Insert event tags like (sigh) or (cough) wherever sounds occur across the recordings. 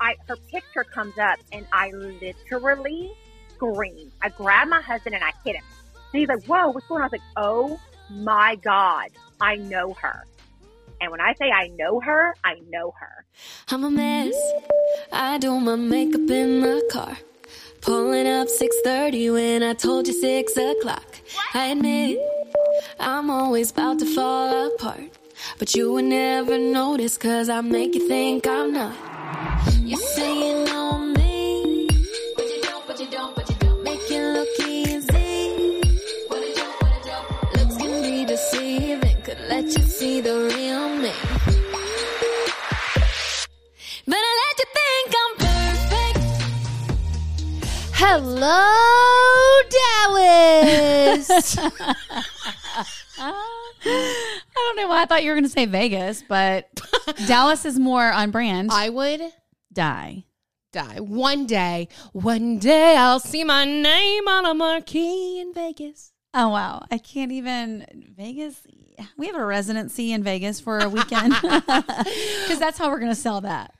I her picture comes up and I literally scream. I grab my husband and I hit him. And he's like, Whoa, what's going on? I was like, Oh my God, I know her. And when I say I know her, I know her. I'm a mess. I do my makeup in my car. Pulling up 6:30 when I told you 6 o'clock. I admit I'm always about to fall apart. But you would never notice cause I make you think I'm not. You say you know me. But you don't, but you don't, but you don't. Make it look easy. What a joke, what a joke. Looks can be deceiving. Could let you see the real me. But I let you think I'm perfect. Hello, Dallas. (laughs) I don't know why I thought you were going to say Vegas, but (laughs) Dallas is more on brand. I would die. die. One day, one day I'll see my name on a marquee in Vegas. Oh wow, I can't even Vegas. We have a residency in Vegas for a weekend (laughs) (laughs) because that's how we're going to sell that.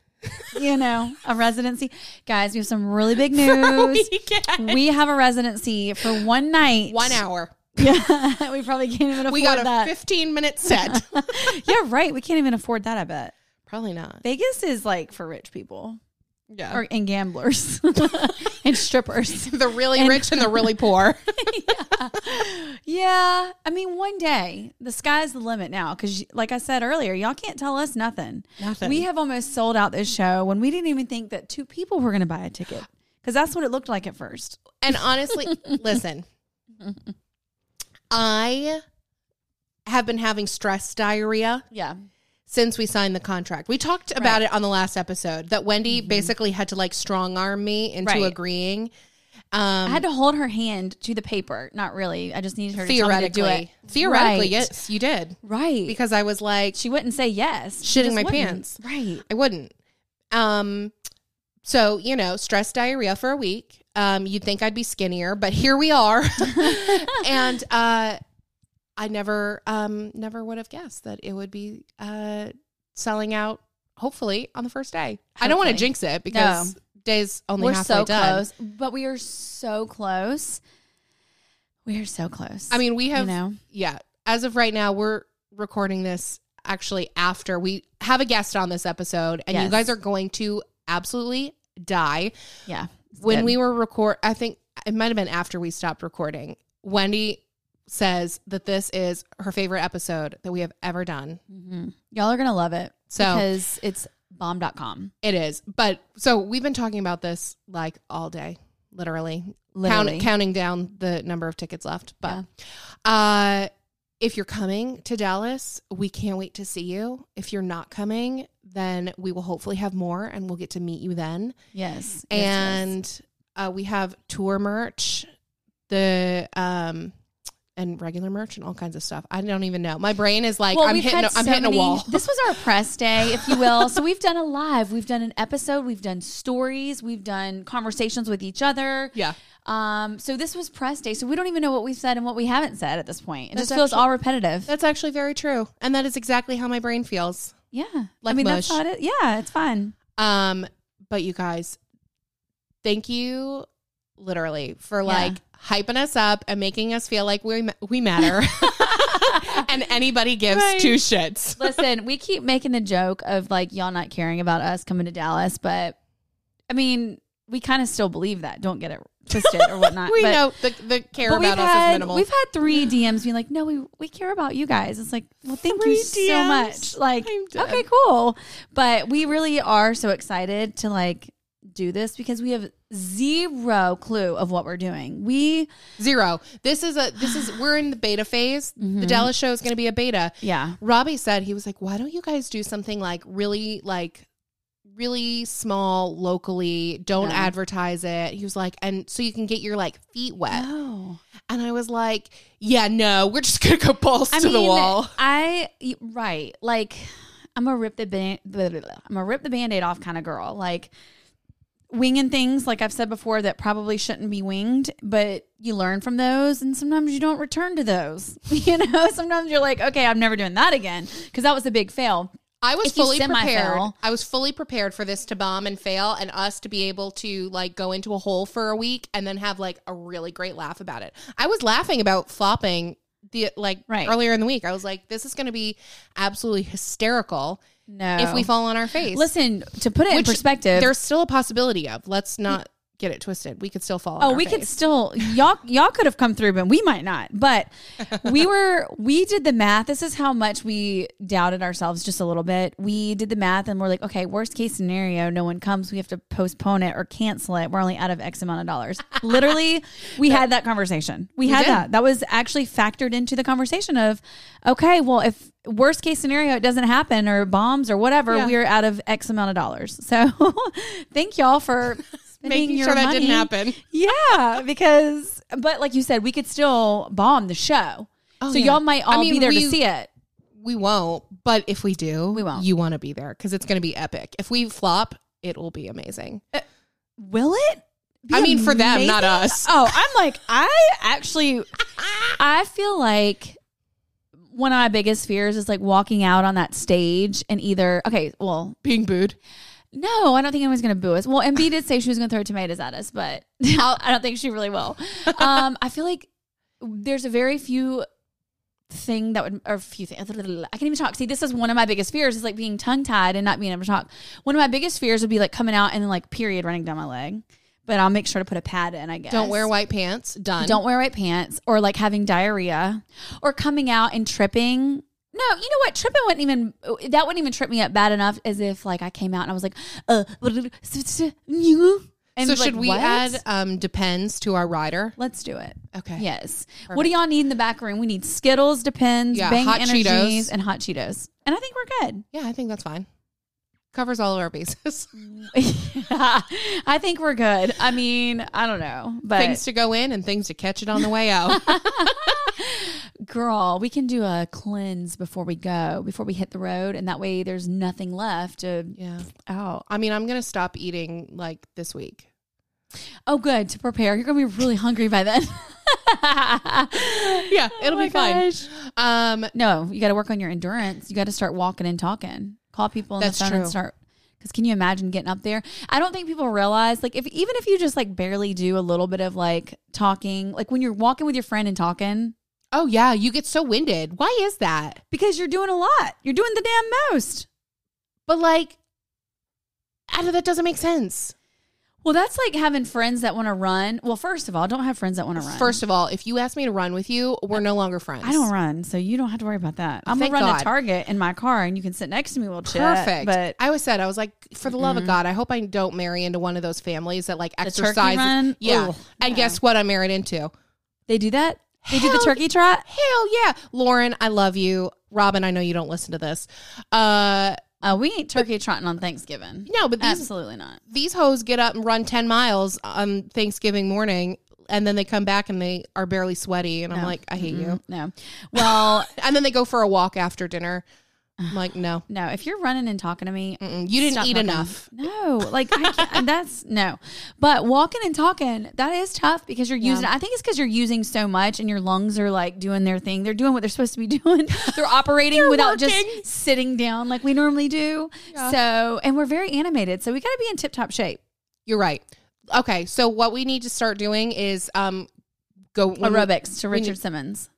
You know, a residency, guys. We have some really big news. we have a residency for one night, One hour. Yeah, (laughs) we probably can't even afford that. We got a that. 15 minute set. (laughs) yeah, right. We can't even afford that. I bet Probably not. Vegas is like for rich people Yeah. or and gamblers (laughs) and strippers. the really And- rich and the really poor. Yeah, I mean, one day the sky's the limit now because, like I said earlier, y'all can't tell us nothing. Nothing. We have almost sold out this show when we didn't even think that two people were going to buy a ticket because that's what it looked like at first. And honestly, listen, I have been having stress diarrhea Yeah, since we signed the contract. We talked about it on the last episode that Wendy basically had to like strong arm me into Right. agreeing. Um, I had to hold her hand to the paper. Not really. I just needed her to me to do theoretically, it. theoretically, Right. yes, you did right. because I was like, she wouldn't say yes. Shitting my wouldn't. pants. Right. I wouldn't. Um, so you know, stress diarrhea for a week. Um, you'd think I'd be skinnier, but here we are. (laughs) and uh, I never, um, never would have guessed that it would be uh selling out. Hopefully on the first day. I don't want to jinx it because days only We're so done. close, but we are so close. We are so close. I mean, we have, you know, yeah. As of right now, we're recording this actually after we have a guest on this episode, and you guys are going to absolutely die. yeah. When good. we were record i think it might have been after we stopped recording wendy says that this is her favorite episode that we have ever done Mhm. y'all are gonna love it So- because it's bomb.com. it is but so we've been talking about this like all day literally, Literally. Count, counting down the number of tickets left but uh if you're coming to dallas we can't wait to see you if you're not coming then we will hopefully have more and we'll get to meet you then Yes. yes, yes. and uh, we have tour merch, the um, and regular merch and all kinds of stuff. I don't even know. My brain is like I'm we've hitting. A, I'm so hitting many- a wall. This was our press day, if you will. so we've done a live, we've done an episode, we've done stories, we've done conversations with each other. Yeah. Um. So this was press day. So we don't even know what we've said and what we haven't said at this point. It That's just feels actually- all repetitive. That's actually very true, and that is exactly how my brain feels. Yeah. like I mean, that's mush. how it is. Yeah, it's fun. Um, but you guys, thank you, literally, for Yeah. like hyping us up and making us feel like we we matter, (laughs) and anybody gives Right. two shits. Listen, we keep making the joke of like y'all not caring about us coming to Dallas, but I mean, we kind of still believe that. Don't get it twisted or whatnot. (laughs) we but, know the, the care about us had, is minimal. We've had three DMs being like, no, we, we care about you guys. It's like, well, thank Three you so much. Like, okay, cool. But we really are so excited to like do this because we have zero clue of what we're doing. We, Zero. This is a this is we're in the beta phase. The mm-hmm. Dallas show is going to be a beta. yeah. Robbie said he was like, "Why don't you guys do something like really like really small locally? Don't Yeah. advertise it." He was like, "And so you can get your like feet wet." Oh. And I was like, "Yeah, no, we're just to go balls to the wall." I right, like I'm a rip the band. Blah, blah, blah. I'm a rip the band-aid off kind of girl. Like winging things, like I've said before, that probably shouldn't be winged, but you learn from those, and sometimes you don't return to those. (laughs) You know, sometimes you're like, okay, I'm never doing that again because that was a big fail. I was fully prepared. I was fully prepared for this to bomb and fail and us to be able to like go into a hole for a week and then have like a really great laugh about it. I was laughing about flopping the like Right. earlier in the week. I was like this is going to be absolutely hysterical No, if we fall on our face. listen to put it in perspective. There's still a possibility of. Let's not get it twisted. We could still fall Oh, we could still y'all y'all could have come through, but we might not. But (laughs) we were we did the math. This is how much we doubted ourselves just a little bit. We did the math and we're like, okay, worst case scenario, no one comes. We have to postpone it or cancel it. We're only out of X amount of dollars. (laughs) Literally, we had that conversation. We, had did. that. That was actually factored into the conversation of, okay, well, if worst case scenario it doesn't happen or bombs or whatever, Yeah. we're out of X amount of dollars. So (laughs) thank y'all for making sure that money. didn't happen. (laughs) Yeah, because but like you said, we could still bomb the show. Oh, so yeah. y'all might I all mean, be there we- to see it. We won't, but if we do, We won't. You want to be there because it's going to be epic. If we flop, it will be amazing. Uh, will it? be I mean, for them, not us. Oh, I'm like, I actually, (laughs) I feel like one of my biggest fears is like walking out on that stage and either okay, well, Being booed. No, I don't think anyone's gonna boo us. Well, MB did say she was gonna throw tomatoes at us, but (laughs) I don't think she really will. Um, I feel like there's a very few thing that would or a few things. I can't even talk. See, this is one of my biggest fears is like being tongue tied and not being able to talk. One of my biggest fears would be like coming out and then like period running down my leg. But I'll make sure to put a pad in. I guess. Don't wear white pants. Done. Don't wear white pants or like having diarrhea or coming out and tripping. No, you know what? Tripping wouldn't even that wouldn't even trip me up bad enough as if like I came out and I was like, uh, and so like, should we what? add um depends to our rider? Let's do it. Okay. Yes. What do y'all need in the back room? We need Skittles, Depends, Yeah, Bang hot Energies, Cheetos. and hot Cheetos. And I think we're good. Yeah, I think that's fine. Covers all of our bases. yeah, (laughs) (laughs) I think we're good. I mean, I don't know, but things to go in and things to catch it on the way out. (laughs) girl, we can do a cleanse before we go, before we hit the road, and that way there's nothing left to yeah. out. I mean, I'm gonna stop eating like this week. Oh, good to prepare. You're gonna be really hungry by then. (laughs) Yeah, it'll Oh be fine. gosh. Um, No, you got to work on your endurance. You got to start walking and talking. Call people on the phone true. and start. Because can you imagine getting up there? I don't think people realize, like, if even if you just like barely do a little bit of like talking, like when you're walking with your friend and talking, oh yeah, you get so winded. Why is that? because you're doing a lot. You're doing the damn most. But like, I don't, that doesn't make sense. Well, that's like having friends that want to run. Well, first of all, don't have friends that want to run. First of all, if you ask me to run with you, we're no longer friends. I don't run, so you don't have to worry about that. I'm Thank gonna run God. to Target in my car, and you can sit next to me. We'll chat. Perfect. But I always said I was like, for the love of mm-hmm. God, I hope I don't marry into one of those families that like turkey exercise. run? Yeah. Ugh, and no. guess what? I'm married into. they do that. They do the turkey trot. Hell yeah, Lauren, I love you. Robin, I know you don't listen to this. Uh, Uh, we ain't turkey trotting on Thanksgiving. no, but these Absolutely not. these hoes get up and run 10 miles on Thanksgiving morning and then they come back and they are barely sweaty and I'm like I hate you. No. Well, (laughs) And then they go for a walk after dinner. I'm like no. (laughs) no. If you're running and talking to me, Mm-mm, you didn't eat enough. No, like I can't, that's no. But walking and talking, that is tough because you're using. I think it's because you're using so much, and your lungs are like doing their thing. They're doing what they're supposed to be (laughs) doing. They're operating without working. just sitting down like we normally do. So, and we're very animated, so we got to be in tip top shape. You're right. Okay, so what we need to start doing is um go when we- Aerobics to Richard need- Simmons.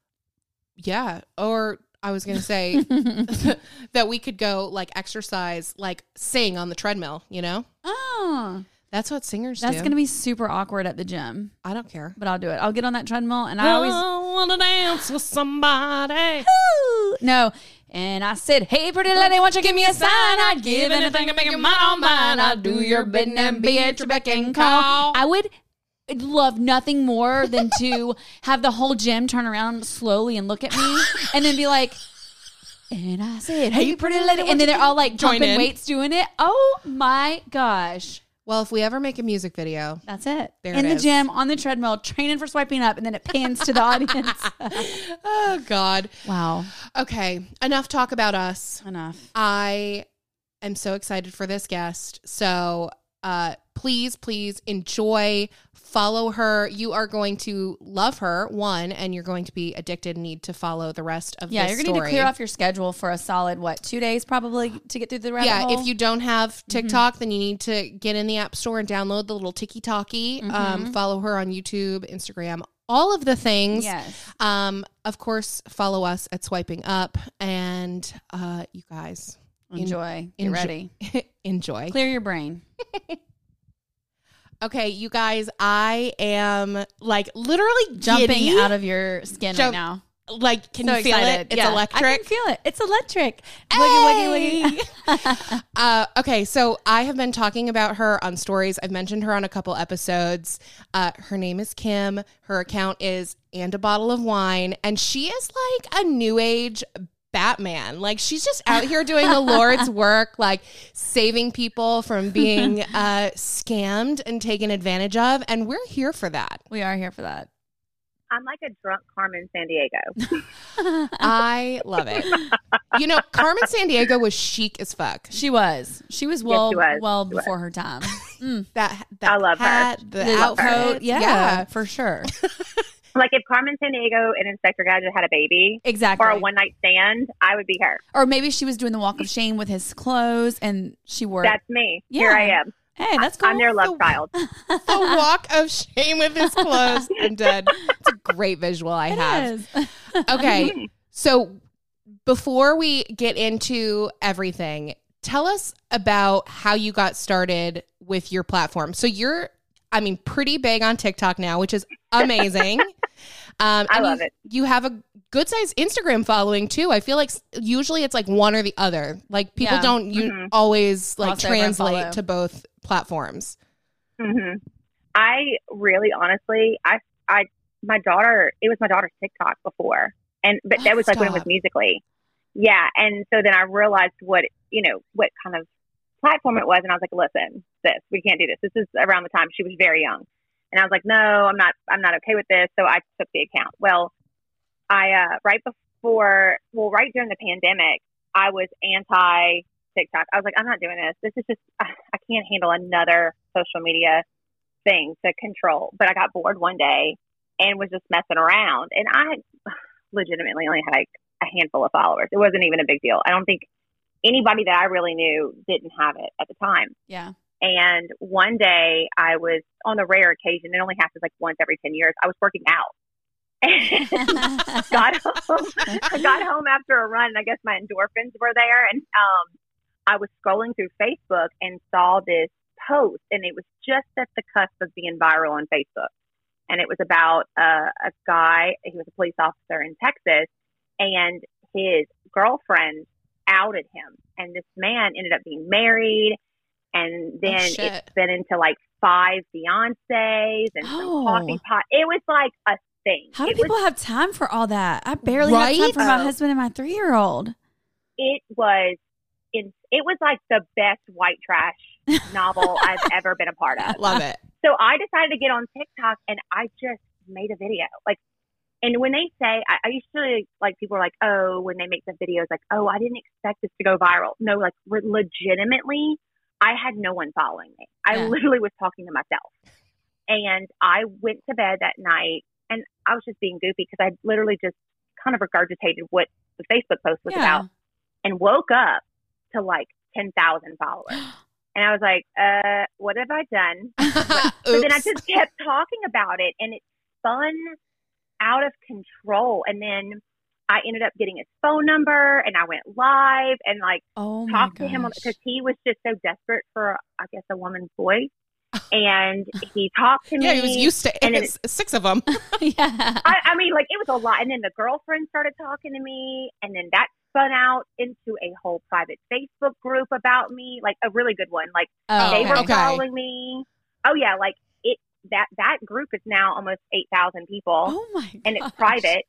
yeah, or I was going to say (laughs) that we could go like exercise like sing on the treadmill, you know? Oh, That's what singers do. That's do. gonna be super awkward at the gym, I don't care. but I'll do it. I'll get on that treadmill, and I always want to dance with somebody. no. And I said, "Hey, pretty lady, won't you give me a sign? I'd give anything to make you mine on mine. I'd do your bidding and be at your beck and call." I would love nothing more than to (laughs) have the whole gym turn around slowly and look at me, and then be like. And I said, "Hey, you pretty lady," and then they're all like Join jumping in. weights, doing it. Oh my gosh! Well, if we ever make a music video, That's it. There In it the is. gym, on the treadmill, training for swiping up, and then it pans to the audience. (laughs) oh God. wow. Okay, enough talk about us. Enough. I am so excited for this guest. So uh, please, please enjoy, follow her. You are going to love her, one, and you're going to be addicted and need to follow the rest of Yeah, you're gonna need to clear off your schedule for a solid what two days probably to get through the rabbit yeah, hole. if you don't have Mm-hmm. TikTok, then you need to get in the App Store and download the little Tiki Talkie. Mm-hmm. Um, follow her on YouTube, Instagram, all of the things. yes, Um, of course, follow us at Swiping Up, and uh, you guys enjoy. Get enjoy- ready. (laughs) enjoy. Clear your brain. (laughs) Okay, you guys, I am like literally Jumping giddy. out of your skin Jump- right now. Like, can so you feel excited. it? It's Yeah, electric. I can feel it. It's electric. Hey! Wiggy wiggy (laughs) wiggy. Uh, okay, so I have been talking about her on stories. I've mentioned her on a couple episodes. Uh, her name is Kim. Her account is and a bottle of wine, and she is like a new age Batman. Like she's just out here doing the Lord's (laughs) work, like saving people from being (laughs) uh, scammed and taken advantage of, and we're here for that. we are here for that. I'm like a drunk Carmen Sandiego. (laughs) I love it. You know, Carmen Sandiego was chic as fuck. She was. She was well she was. well She was. before her time. Mm. That that I love her. hat, the I love her. outfit, yeah, yeah. for sure. Like if Carmen Sandiego and Inspector Gadget had a baby Exactly. or a one night stand, I would be her. Or maybe she was doing the walk of shame with his clothes and she wore That's me. Yeah. Here I am. Hey, that's cool. I'm their love So- child. (laughs) the walk of shame with his clothes. I'm dead. It's a great visual I It have. is. (laughs) Okay. So before we get into everything, tell us about how you got started with your platform. So you're, I mean, pretty big on TikTok now, which is amazing. (laughs) um, I love you, it. You have a good sized Instagram following too. I feel like usually it's like one or the other. Like people Yeah. don't you Mhm. always like translate to both platforms. hmm I really, honestly, I, I, my daughter, it was my daughter's TikTok before, and but that (gasps) was like when it was Musical.ly, yeah. And so then I realized what you know what kind of platform it was, and I was like, listen, this we can't do this. This is around the time she was very young, and I was like, no, I'm not, I'm not okay with this. So I took the account. Well, I uh, right before, well, right during the pandemic, I was anti TikTok. I was like, I'm not doing this. This is just, (laughs) I can't handle another social media thing to control. But I got bored one day and was just messing around. And I (sighs) legitimately only had like a handful of followers. It wasn't even a big deal. I don't think anybody that I really knew didn't have it at the time. Yeah. And one day I was on a rare occasion, it only happens like once every 10 years, I was working out. (laughs) got home, I got home after a run. And I guess my endorphins were there, and um, I was scrolling through Facebook and saw this post, and it was just at the cusp of being viral on Facebook. And it was about uh, a guy. He was a police officer in Texas, and his girlfriend outed him. And this man ended up being married, and oh, then shit. it's been into like five fiancés and some Oh. coffee pot. It was like a thing. How do It was people have time for all that? I barely have time Right? for my Oh. husband and my three year old. it was in, it was like the best white trash (laughs) novel I've ever been a part of. Love it. So I decided to get on TikTok and I just made a video. Like, and when they say, I, I usually like people are like, oh, when they make the videos, like, oh, I didn't expect this to go viral. No, like, re- legitimately, I had no one following me. I Yeah. literally was talking to myself. And I went to bed that night and I was just being goofy because I literally just kind of regurgitated what the Facebook post was Yeah. about and woke up to like 10,000 followers. (gasps) And I was like, uh, what have I done? (laughs) But then I just kept talking about it and it's spun out of control. And then I ended up getting his phone number and I went live and like Oh talked to him because he was just so desperate for, I guess, a woman's voice. (laughs) and he talked to me. Yeah, he was used to and then- (laughs) six of them. (laughs) yeah. I, I mean, like it was a lot. And then the girlfriend started talking to me, and then that spun out into a whole private Facebook group about me, like a really good one. Like Oh, they okay. were following me. Oh yeah, like it that that group is now almost eight thousand people, Oh my and it's private.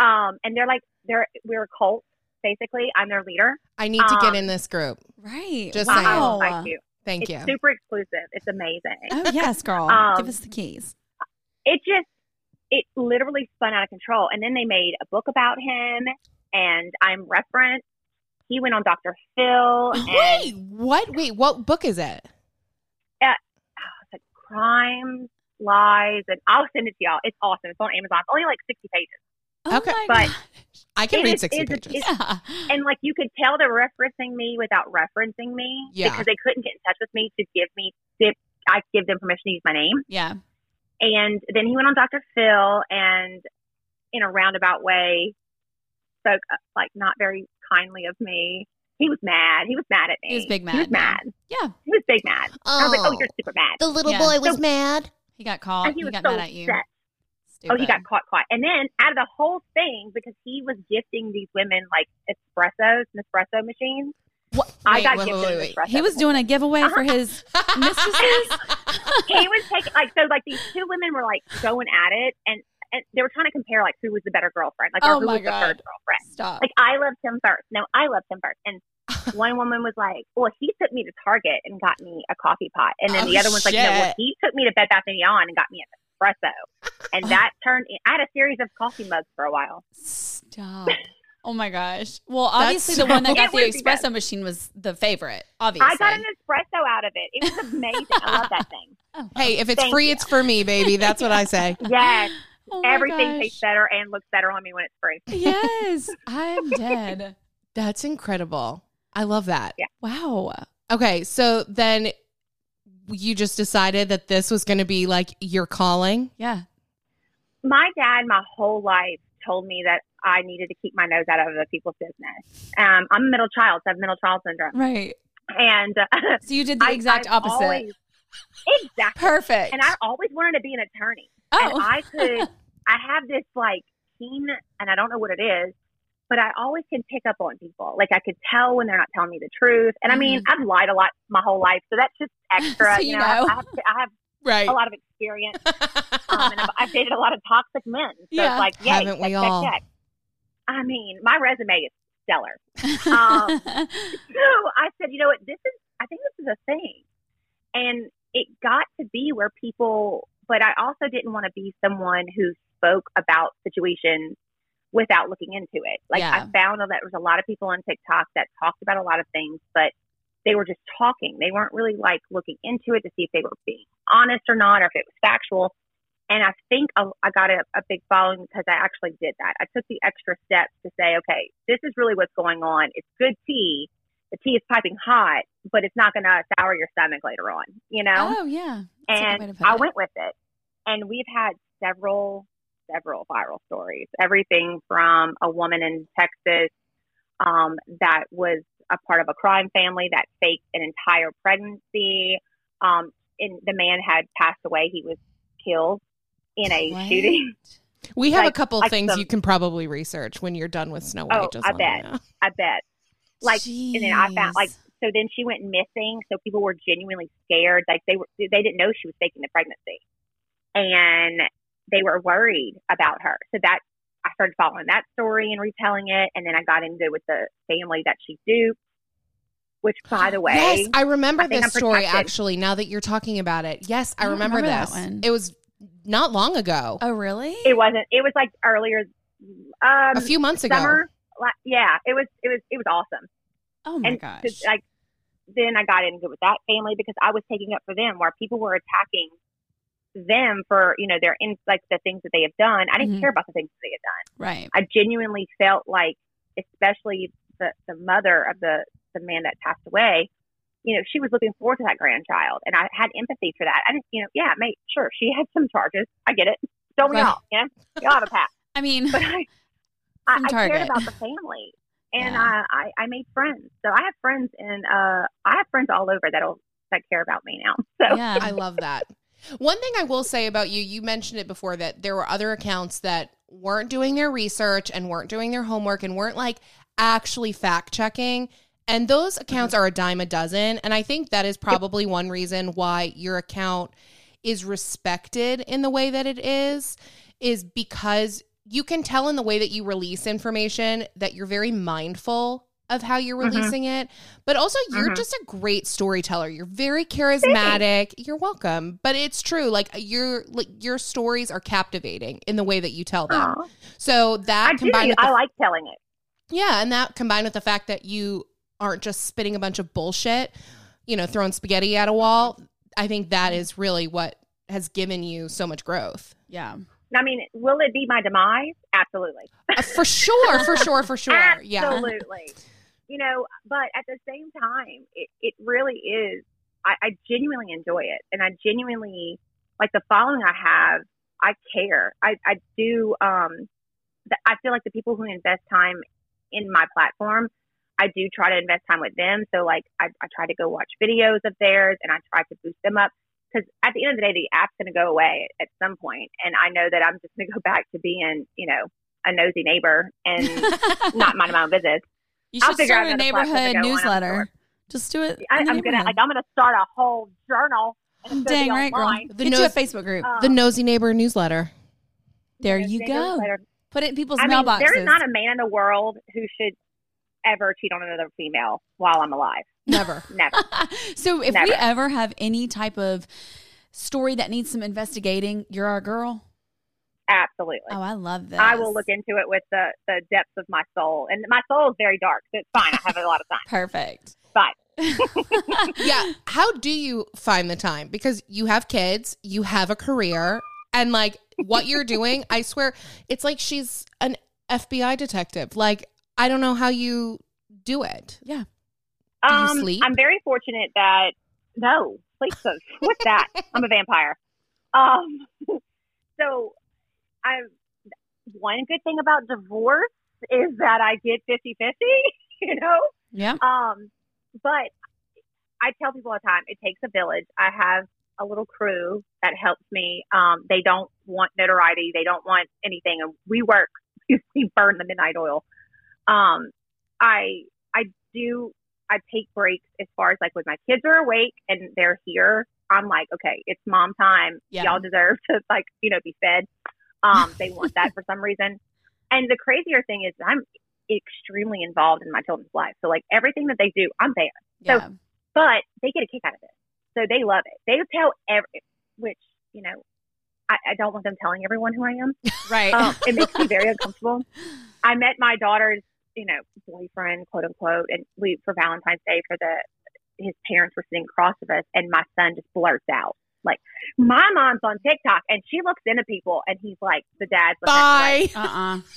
Um, and they're like they're we're a cult basically. I'm their leader. I need to get Um, in this group. Right. Just I- saying. I wow. you. Thank it's you. super exclusive. It's amazing. Oh yes, girl. Um, Give us the keys. it just it literally spun out of control and then they made a book about him and i'm referenced he went on dr phil and Wait, what? Wait, what book is it? Crimes lies and i'll send it to y'all it's awesome it's on amazon it's only like 60 pages Oh okay, but- gosh. I can read is- 60 is- pages. is- Yeah. (laughs) and like you could tell they're referencing me without referencing me Yeah. because they couldn't get in touch with me to give me give, i give them permission to use my name Yeah. And then he went on Dr. Phil and in a roundabout way spoke uh, like not very kindly of me. He was mad. He was mad at me. He was big mad. He mad, was mad. Yeah. He was big mad. I was like, oh, oh, you're super mad. the little Yeah. boy was So- mad. He got caught. and He, he was got so mad at you. upset. Oh, he got caught, caught. And then out of the whole thing, because he was gifting these women like espressos, Nespresso machines. What? I Wait, got wait, gifted wait, an wait. espresso. He was doing a giveaway for uh-huh. his (laughs) mistresses. he was taking like so like these two women were like going at it and, and they were trying to compare like who was the better girlfriend like Oh who my was the third girlfriend Stop. like I loved him first. No, I loved him first. And (laughs) one woman was like, "Well, he took me to Target and got me a coffee pot," and then Oh, the other one's like, "No, well, he took me to Bed Bath and Beyond and got me an espresso," (laughs) and that turned. I had a series of coffee mugs for a while. Stop. Oh my gosh. Well, obviously the one that (laughs) got the the espresso best. machine was the favorite. Obviously. I got an espresso out of it. It was amazing. I love that thing. Oh, hey, if it's Thank free, you. it's for me, baby. That's what I say. Yes, Oh everything gosh. tastes better and looks better on me when it's free. Yes, (laughs) I'm dead. That's incredible. I love that. Yeah. Wow. Okay, so then you just decided that this was going to be like your calling. Yeah. My dad, my whole life, told me that I needed to keep my nose out of other people's business. Um, I'm a middle child, so I have middle child syndrome, Right. and uh, So you did the I- exact I've opposite. always- exactly. Perfect. And I always wanted to be an attorney. And oh. I could, (laughs) I have this like keen, and I don't know what it is, but I always can pick up on people. Like I could tell when they're not telling me the truth. And I mean, I've lied a lot my whole life, so that's just (laughs) extra. So you you know. I, have, I have Right. a lot of experience, (laughs) um, and I've, I've dated a lot of toxic men. So Yeah. it's like, yeah, Haven't we check, all? check, check. I mean, my resume is stellar. um, so I said, you know what, this is, I think this is a thing. And it got to be where people, but I also didn't want to be someone who spoke about situations without looking into it. Like Yeah. I found that there was a lot of people on TikTok that talked about a lot of things, but they were just talking. They weren't really like looking into it to see if they were being honest or not, or if it was factual. And I think I I got a, a big following because I actually did that. I took the extra steps to say, okay, this is really what's going on. It's good tea. The tea is piping hot, but it's not going to sour your stomach later on, you know? oh yeah. That's a good way to and I it. went with it. And we've had several, several viral stories. Everything from a woman in Texas um, that was a part of a crime family that faked an entire pregnancy. Um, and the man had passed away. He was killed in a What? shooting. We have a couple like things some- you can probably research when you're done with Snow White. Oh, just I bet. know. I bet. Like, and then I found like Jeez. So then she went missing. So people were genuinely scared. Like they were, they didn't know she was faking the pregnancy, and they were worried about her. So that I started following that story and retelling it, and then I got into it with the family that she duped. Which, by the way, Yes, I remember I this story actually. Now that you're talking about it, yes, I, I don't remember, remember that this. one. It was not long ago, Oh really? it wasn't. It was like earlier, um, a few months ago. summer. la- Yeah, it was. It was. It was awesome. Oh my and gosh. like then I got into it with that family because I was taking up for them where people were attacking them for you know their in like the things that they have done. I didn't Mhm. care about the things that they had done. right. I genuinely felt like, especially the the mother of the the man that passed away. You know, she was looking forward to that grandchild, and I had empathy for that. I didn't, you know, yeah, mate, sure, she (laughs) had some charges. I get it. Don't we Right. all? Yeah, we all have a (laughs) past I mean, but I, I, I cared about the family, and Yeah. I, I, I made friends. So I have friends, and uh, I have friends all over that'll that care about me now. (laughs) So Yeah. I love that. One thing I will say about you, you mentioned it before that there were other accounts that weren't doing their research and weren't doing their homework and weren't like actually fact checking. And those accounts are a dime a dozen. And I think that is probably one reason why your account is respected in the way that it is, is because you can tell in the way that you release information that you're very mindful of how you're Mhm. releasing it, but also you're Mhm. just a great storyteller. You're very charismatic. You're welcome, but it's true. Like your like your stories are captivating in the way that you tell them. Aw. So that I do. combined with the I like telling it. yeah, and that combined with the fact that you aren't just spitting a bunch of bullshit, you know, throwing spaghetti at a wall, I think that is really what has given you so much growth. yeah. I mean, will it be my demise? Absolutely. Uh, for sure, for sure, for sure. (laughs) Yeah. Absolutely. You know, but at the same time, it, it really is. I, I genuinely enjoy it. And I genuinely, like the following I have, I care. I, I do, um, th- I feel like the people who invest time in my platform, I do try to invest time with them. So, like, I, I try to go watch videos of theirs and I try to boost them up. Because at the end of the day, the app's going to go away at some point, and I know that I'm just going to go (laughs) back to being, you know, a nosy neighbor and (laughs) not minding my own business. You I'll should figure start out a another platform to neighborhood go on, newsletter. Just do it. I, I'm gonna like I'm gonna start a whole journal. And Dang be right, girl. online. The Get you a Facebook group. Um, The nosy neighbor newsletter. there you go. later. Put it in people's I mean, mailboxes. there is not a man in the world who should ever cheat on another female while I'm alive. Never. (laughs) Never. so if we ever have any type of story that needs some investigating, you're our girl. Absolutely. Oh, I love this. I will look into it with the, the depths of my soul. And my soul is very dark, so it's fine. I have a lot of time. (laughs) Perfect. But (laughs) yeah. How do you find the time? Because you have kids, you have a career, and like what you're doing, I swear, it's like she's an FBI detective. Like, I don't know how you do it. Do you um, sleep? I'm very fortunate that no sleep. So what's that? I'm a vampire. Um, (laughs) so I one good thing about divorce is that I get 50-50, (laughs) You know. Yeah. Um, but I tell people all the time, it takes a village. I have a little crew that helps me. Um, they don't want notoriety. They don't want anything. And we work, (laughs) we burn the midnight oil. Um, I, I do, I take breaks as far as like when my kids are awake and they're here. I'm like, okay, it's mom time. Yeah. Y'all deserve to like, you know, be fed. Um, they want that for some reason. (laughs) And the crazier thing is I'm extremely involved in my children's life. So like everything that they do, I'm there Yeah. but they get a kick out of it. So they love it. They tell every, which, you know, I, I don't want them telling everyone who I am. (laughs) right. Um, it makes me very uncomfortable. (laughs) I met my daughter's, you know, boyfriend, quote unquote, and we, for Valentine's Day, for the, his parents were sitting across of us, and my son just blurts out, like, my mom's on TikTok, and she looks into people, and he's like, the dad's looking Bye. right. uh-uh. (laughs)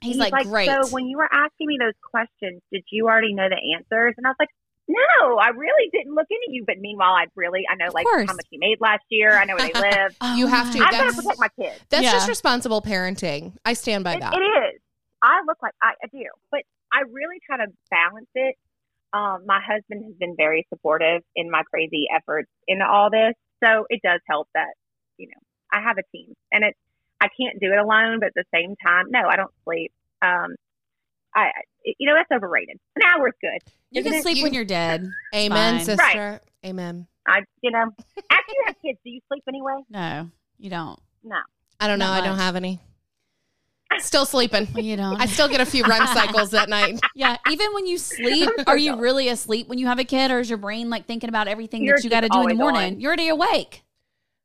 He's, like, great. So when you were asking me those questions, did you already know the answers? And I was like, no, I really didn't look into you. But meanwhile, I really, I know like course. how much you made last year. I know where they (laughs) live. You have to. I've got That's- to protect my kids. That's Yeah. just responsible parenting. I stand by It, that. it is. I look like I, I do, but I really try to balance it. Um, my husband has been very supportive in my crazy efforts in all this, so it does help that you know I have a team, and it I can't do it alone. But at the same time, no, I don't sleep. Um, I, I- you know that's overrated. An hour's good. You can Isn't it? sleep You- when you're dead. Amen, fine. sister. Right. Amen. I, you know, after you have kids, do you sleep anyway? No, you don't. No. I don't know. Not I don't have any. Still sleeping. You don't. I still get a few REM cycles at night. (laughs) yeah. Even when you sleep, (laughs) are you really asleep when you have a kid, or is your brain like thinking about everything You're that you got to do in the morning? on. You're already awake.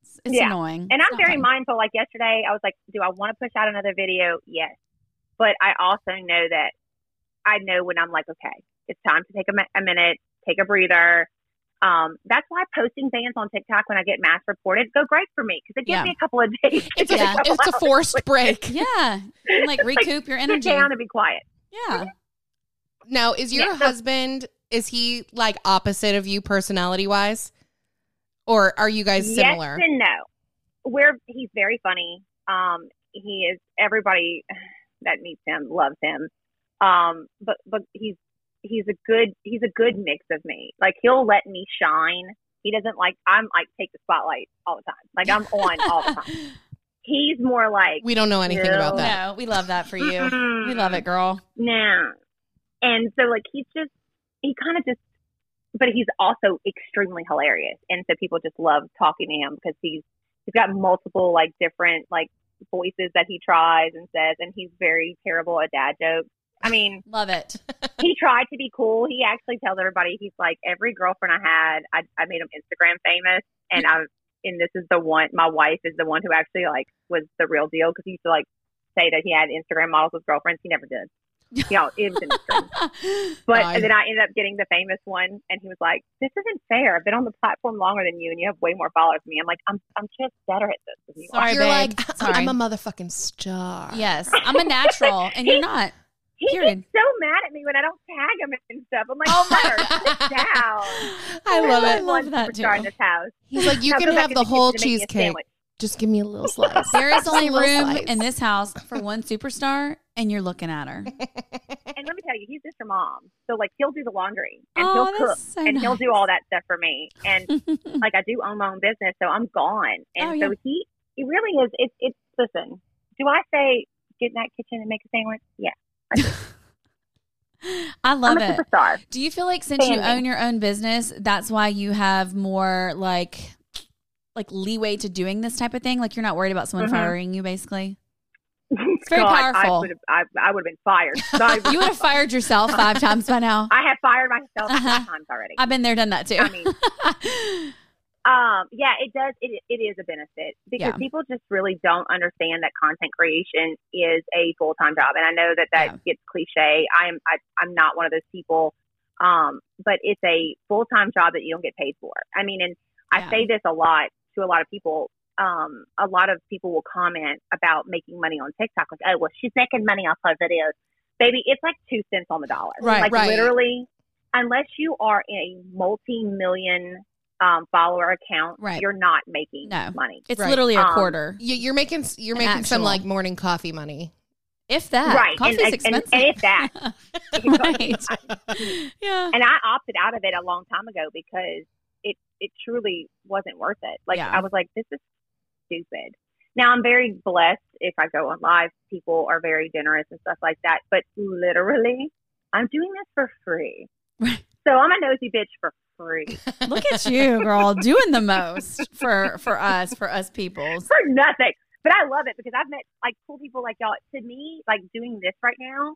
It's, it's Yeah. annoying. And I'm not very fun. mindful. Like yesterday, I was like, do I want to push out another video? Yes. But I also know that I know when I'm like, okay, it's time to take a, a minute, take a breather. Um, that's why posting things on TikTok when I get mass reported go great for me because it gives Yeah. me a couple of days. to It's take a, Yeah. it's a hours forced break. (laughs) Yeah. And like recoup your Sit energy. down and be quiet. Yeah. Now, is your Yeah, so- husband is he like opposite of you personality wise? Or are you guys similar? Yes and no. We're he's very funny. Um, he is everybody that meets him loves him. Um, but but he's he's a good he's a good mix of me. Like he'll let me shine He doesn't like I'm like take the spotlight all the time. Like I'm on all the time. (laughs) He's more like We don't know anything No. about that. No, we love that for you. Mm-mm. We love it, girl. nah. And so like he's just he kind of just but he's also extremely hilarious. And so people just love talking to him because he's he's got multiple like different like voices that he tries and says and he's very terrible at dad jokes. I mean, Love it. (laughs) he tried to be cool. He actually tells everybody he's like every girlfriend I had, I, I made him Instagram famous, and I and this is the one. My wife is the one who actually like was the real deal because he used to like say that he had Instagram models with girlfriends. He never did. You know, it was an Instagram. (laughs) But I- and then I ended up getting the famous one, and he was like, "This isn't fair. I've been on the platform longer than you, and you have way more followers than me." I'm like, "I'm I'm just better at this than you are." Sorry, You're babe. like, Sorry. I'm a motherfucking star. yes, I'm a natural, and you're (laughs) not. He period. gets so mad at me when I don't tag him and stuff. I'm like, Oh my "Sir, God. sit down." (laughs) I love I it. love that superstar too. in this house. He's like, you Now can have in the whole kitchen and make me a cheesecake. Just give me a little (laughs) slice. There is only room slice. in this house (laughs) for one superstar, and you're looking at her. And let me tell you, he's just your mom. So like he'll do the laundry and Oh, he'll cook so and he'll do all that stuff for me. And like I do own my own business, so I'm gone. And Oh, so he he really is. It's it's listen. Do I say get in that kitchen and make a sandwich? Yeah, (laughs) I love it. superstar. Do you feel like since you own your own business, that's why you have more like like leeway to doing this type of thing? Like you're not worried about someone Mhm. firing you, basically. (laughs) It's very God, powerful. I would have I, I would have been fired. (laughs) So You would have fired yourself five times by now. I have fired myself Uh-huh. five times already. I've been there, done that too. I mean, Um, yeah, it does. It, it is a benefit because Yeah. people just really don't understand that content creation is a full time job. And I know that that Yeah. gets cliche. I am, I, I'm not one of those people. Um, but it's a full time job that you don't get paid for. I mean, and I Yeah. say this a lot to a lot of people. Um, a lot of people will comment about making money on TikTok, like, oh, well, she's making money off her videos. Baby, it's like two cents on the dollar. Right, like right. literally, unless you are in a multi million um, follower account, Right. you're not making No. money. it's Right. literally a Um, quarter, You, you're making you're An making some like morning coffee money. if that. right. Coffee's and, and, expensive. and if that. (laughs) (laughs) right. yeah. and I opted out of it a long time ago because it it truly wasn't worth it. Like Yeah. I was like, this is stupid. Now I'm very blessed if I go on live. People are very generous and stuff like that. But literally, I'm doing this for free. Right. So I'm a nosy bitch for free (laughs) Look at you, girl, doing the most for for us, for us people. for nothing. But I love it because I've met like cool people like y'all. To me, like doing this right now,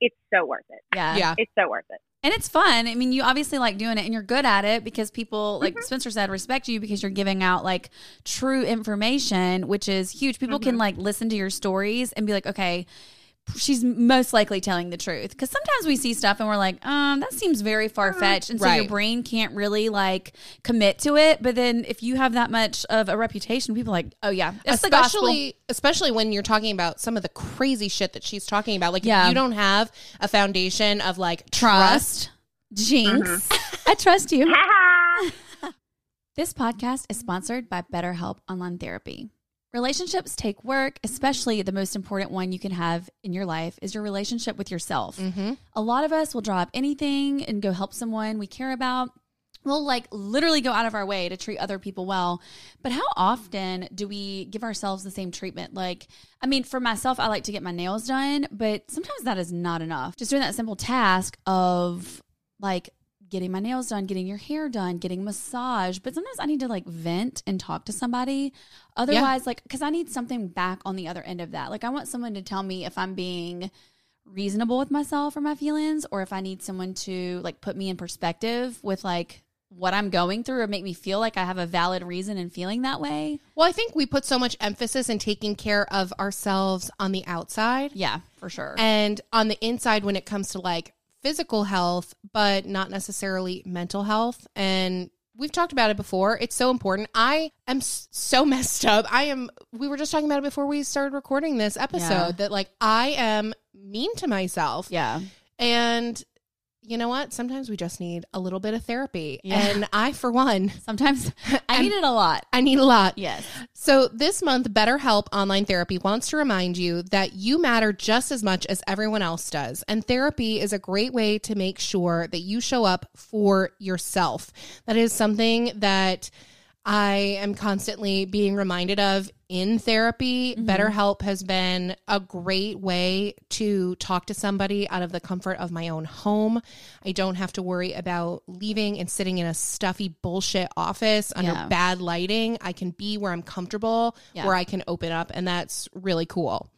it's so worth it. Yeah. Yeah. It's so worth it. And it's fun. I mean, you obviously like doing it and you're good at it because people, like Mm-hmm. Spencer said, respect you because you're giving out like true information, which is huge. People Mm-hmm. can like listen to your stories and be like, okay, she's most likely telling the truth. Because sometimes we see stuff and we're like, um, that seems very far fetched. And so your brain can't really like commit to it. But then if you have that much of a reputation, people are like, oh, yeah, especially especially when you're talking about some of the crazy shit that she's talking about. Like Yeah. if you don't have a foundation of like Trust, jinx. Mm-hmm. (laughs) I trust you. (laughs) (laughs) This podcast is sponsored by BetterHelp Online Therapy. Relationships take work, especially the most important one you can have in your life is your relationship with yourself. Mm-hmm. A lot of us will drop anything and go help someone we care about. We'll like literally go out of our way to treat other people well. But how often do we give ourselves the same treatment? Like, I mean, for myself, I like to get my nails done, but sometimes that is not enough. Just doing that simple task of like getting my nails done, getting your hair done, getting massage. But sometimes I need to like vent and talk to somebody. Otherwise, like, because I need something back on the other end of that. Like, I want someone to tell me if I'm being reasonable with myself or my feelings, or if I need someone to like put me in perspective with like what I'm going through or make me feel like I have a valid reason in feeling that way. Well, I think we put so much emphasis in taking care of ourselves on the outside Yeah, for sure. and on the inside when it comes to like physical health, but not necessarily mental health. And we've talked about it before. It's so important. I am so (laughs) messed up. I am, we were just talking about it before we started recording this episode Yeah. that like I am mean to myself. yeah. And you know what? Sometimes we just need a little bit of therapy. Yeah. And I, for one, (laughs) Sometimes I need it a lot. I need a lot. Yes. So, this month, BetterHelp Online Therapy wants to remind you that you matter just as much as everyone else does. And therapy is a great way to make sure that you show up for yourself. That is something that I am constantly being reminded of in therapy. Mm-hmm. BetterHelp has been a great way to talk to somebody out of the comfort of my own home. I don't have to worry about leaving and sitting in a stuffy bullshit office under Yeah. bad lighting. I can be where I'm comfortable, Yeah. where I can open up, and that's really cool.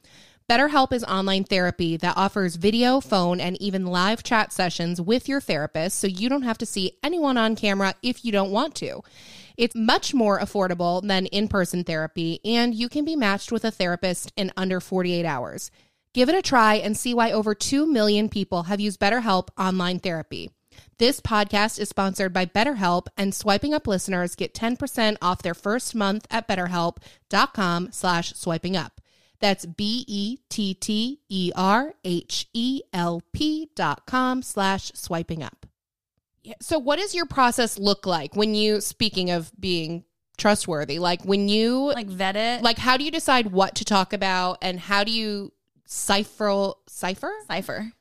BetterHelp is online therapy that offers video, phone, and even live chat sessions with your therapist so you don't have to see anyone on camera if you don't want to. It's much more affordable than in person therapy, and you can be matched with a therapist in under 48 hours. Give it a try and see why over 2 million people have used BetterHelp online therapy. This podcast is sponsored by BetterHelp, and swiping up listeners get 10% off their first month at betterhelp.com slash swiping up. That's B-E-T-T-E-R-H-E-L-P dot com slash swiping up. Yeah, So what does your process look like when you, speaking of being trustworthy, like when you, like, Like vet it. like how do you decide what to talk about and how do you cipher, cipher? cipher.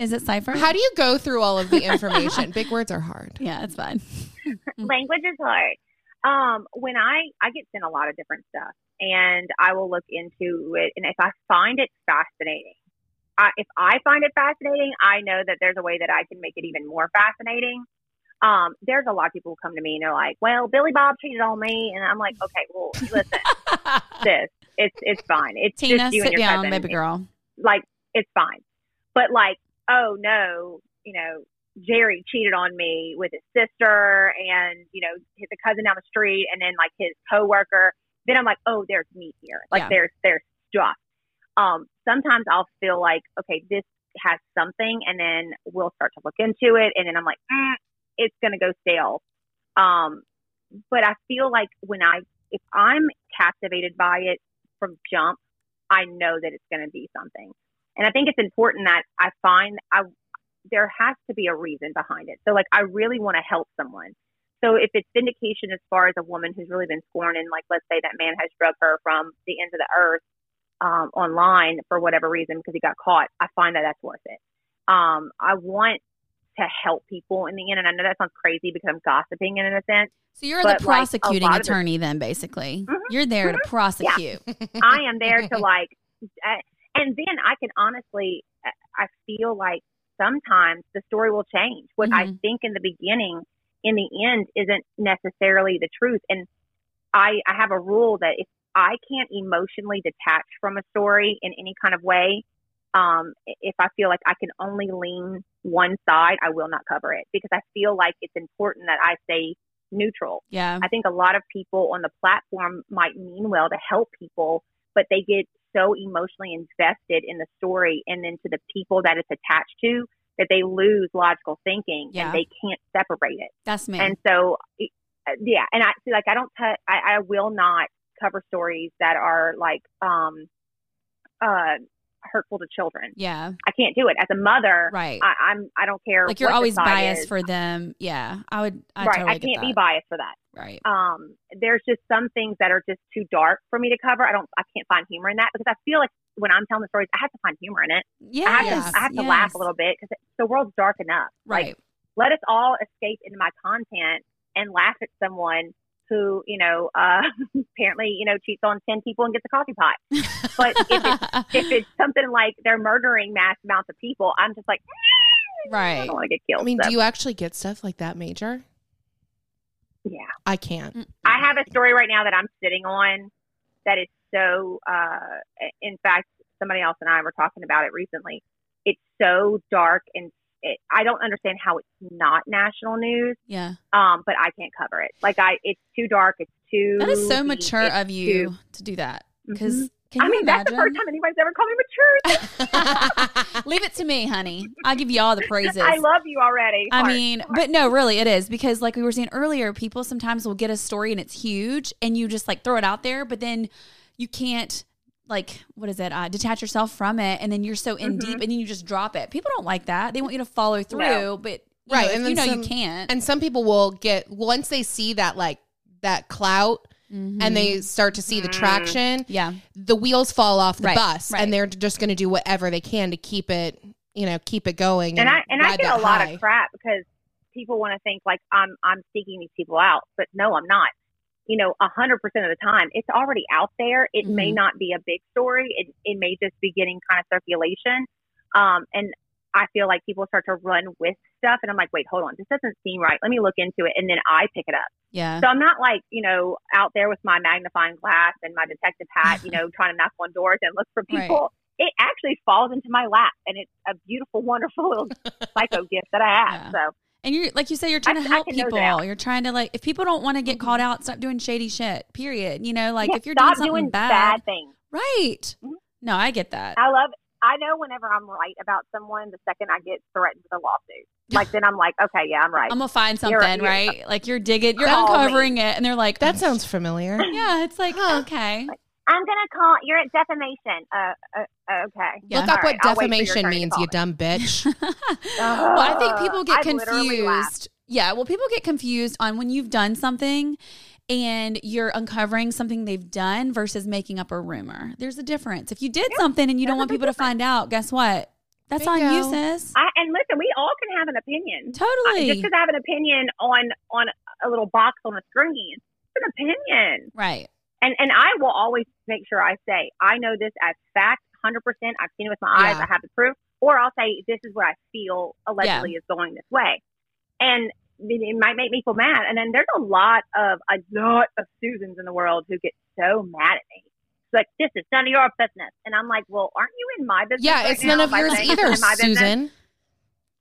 Is it cipher? How do you go through all of the (laughs) information? Big words are hard. yeah, it's fine. (laughs) language is hard. Um, when I I get sent a lot of different stuff, and I will look into it, and if I find it fascinating, I, if I find it fascinating, I know that there's a way that I can make it even more fascinating. Um, there's a lot of people who come to me and they're like, "Well, Billy Bob cheated on me," and I'm like, "Okay, well, listen, (laughs) sis, it's it's fine. It's Tina, just you and your down, cousin. baby girl. Like, it's fine." But like, oh no, you know, Jerry cheated on me with his sister and, you know, hit the cousin down the street and then like his coworker. Then I'm like, oh, there's meat here. Like Yeah. there's there's stuff. Um, sometimes I'll feel like, okay, this has something and then we'll start to look into it and then I'm like, mm, it's gonna go stale. Um, but I feel like when I if I'm captivated by it from jump, I know that it's gonna be something. And I think it's important that I find I there has to be a reason behind it. So like I really want to help someone. So if it's vindication as far as a woman who's really been scorned and like let's say that man has drugged her from the ends of the earth um, online for whatever reason because he got caught, I find that that's worth it. Um, I want to help people in the end, and I know that sounds crazy because I'm gossiping in a sense. So you're the prosecuting lot of the- attorney then, basically. Mhm, You're there to prosecute. I am there to (laughs) like, uh, and then I can honestly, I feel like sometimes the story will change. What I Mhm. think in the beginning, in the end, isn't necessarily the truth. And I, I have a rule that if I can't emotionally detach from a story in any kind of way, um, if I feel like I can only lean one side, I will not cover it because I feel like it's important that I stay neutral. Yeah. I think a lot of people on the platform might mean well to help people, but they get so emotionally invested in the story and then to the people that it's attached to that they lose logical thinking Yeah. and they can't separate it. That's me. And so, yeah, and I see, like, I don't, cut. I, I will not cover stories that are like, um, uh, hurtful to children. yeah. I can't do it as a mother. Right. I, I'm, I don't care. like you're always biased is. for them. Yeah. I would I right. totally I can't be biased for that. Right. um, there's just some things that are just too dark for me to cover. I don't, I can't find humor in that because I feel like when I'm telling the stories, I have to find humor in it. Yeah. I have to, I have to laugh a little bit because the world's dark enough. Right. Like, let us all escape into my content and laugh at someone who, you know, uh, (laughs) apparently, you know, cheats on 10 people and gets a coffee pot. But if it's, (laughs) if it's something like they're murdering mass amounts of people, I'm just like, right. I right. don't want to get killed. I mean, So, do you actually get stuff like that, Major? yeah. I can't. Mm. I have a story right now that I'm sitting on that is so, uh, in fact, somebody else and I were talking about it recently. It's so dark and it, I don't understand how it's not national news, Yeah. um, but I can't cover it. Like I, it's too dark. It's too. That is so deep, mature of you too- to do that. Because can I mean, that's the first time anybody's ever called me mature. (laughs) (laughs) Leave it to me, honey. I'll give you all the praises. I love you already. I Heart. mean, but no, really, it is because, like we were saying earlier, people sometimes will get a story and it's huge, and you just like throw it out there, but then you can't like what is it? Uh, detach yourself from it, and then you're so in Mhm. deep, and then you just drop it. People don't like that. They want you to follow through, No. but you Right, know, if and you know then you can't. And some people will get once they see that like that clout Mhm. and they start to see the Mm. traction, yeah, the wheels fall off the Right, bus right. and they're just going to do whatever they can to keep it, you know, keep it going. and I and I get that a lot high. of crap because people want to think like I'm I'm seeking these people out, but no, I'm not. You know, a hundred percent of the time, it's already out there. It may Mhm. not be a big story. It it may just be getting kind of circulation. Um, and I feel like people start to run with stuff, and I'm like, wait, hold on, this doesn't seem right. Let me look into it, and then I pick it up. yeah. So I'm not like, you know, out there with my magnifying glass and my detective hat, you (laughs) know, trying to knock on doors and look for Right. people. It actually falls into my lap and it's a beautiful, (laughs) wonderful little psycho gift that I have. Yeah. So And you're like you say, you're trying I- to help can nose it people. You're trying to like if people don't want to get called out, stop doing shady shit. Period. You know, like yeah, if you're stop doing something doing bad, things. right? Mhm. No, I get that. I love I know whenever I'm right about someone, the second I get threatened with a lawsuit. (sighs) Like then I'm like, okay, yeah, I'm right. I'm gonna find You're- something, you're- right? Like you're digging, you're Call me. uncovering it, and they're like, That sounds familiar. yeah. It's like Huh. okay, I'm gonna call you're at defamation. Uh, uh okay. Yeah. Look up All what right, I'll wait for your defamation means, you me. dumb bitch. (laughs) well, I think people get I confused. Yeah, well, people get confused on when you've done something and you're uncovering something they've done versus making up a rumor. There's a difference. If you did something and you don't want big people to find out, guess what? That's on you, Bingo. sis. I, and listen, we all can have an opinion. I- Totally. just because I have an opinion on on a little box on a screen, it's an opinion. right. And and I will always make sure I say I know this as fact, hundred percent. I've seen it with my eyes. Yeah. I have the proof. Or I'll say this is what I feel allegedly is going this way, and it, it might make me feel mad. And then there's a lot of a lot of Susans in the world who get so mad at me. It's like this is none of your business, and I'm like, well, aren't you in my business? yeah, right it's none of yours either, my? Susan.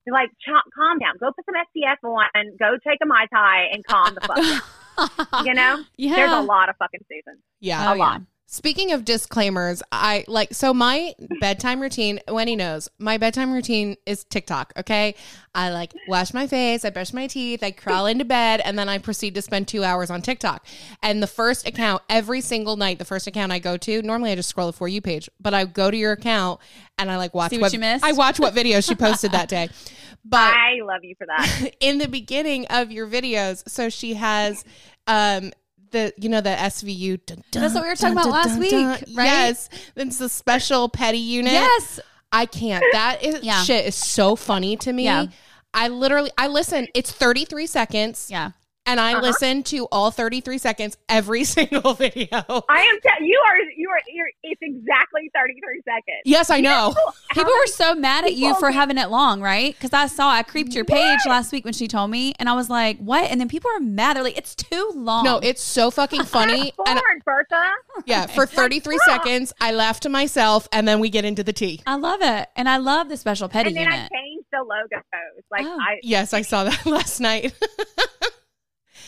Like, ch- calm down. Go put some SPF on go take a Mai Tai and calm the fuck down. (laughs) (laughs) You know? yeah. There's a lot of fucking seasons. Yeah. Oh, a lot. yeah. Speaking of disclaimers, I like so my bedtime routine, Wendy knows, my bedtime routine is TikTok, okay? I like wash my face, I brush my teeth, I crawl into bed, and then I proceed to spend two hours on TikTok. And the first account, every single night, the first account I go to, normally I just scroll the For You page, but I go to your account and I like watch See what you missed? I watch what videos she posted that day. (laughs) But I love you for that. (laughs) in the beginning of your videos, so she has um the you know the SVU. dun, dun, That's what we were talking dun, about last week, right? Yes, it's the special petty unit. Yes. I can't. That is Yeah. shit is so funny to me. Yeah. I literally I listen. It's thirty three seconds, Yeah. And I Uh-huh. listen to all thirty three seconds every (laughs) single video. I am. Te- you are. You are. You're, it's exactly 33 seconds. Yes, I know. How People were so mad at you for having it long, right? Because I saw I creeped your page What? last week when she told me, and I was like, "What?" And then people are mad. They're like, "It's too long." No, it's so fucking funny. (laughs) and Forward, Bertha. yeah, (laughs) for 33 seconds, I laugh to myself, and then we get into the tea. I love it, and I love the special petty And then unit. I changed the logos. Like Oh. I, Yes, I saw that last night.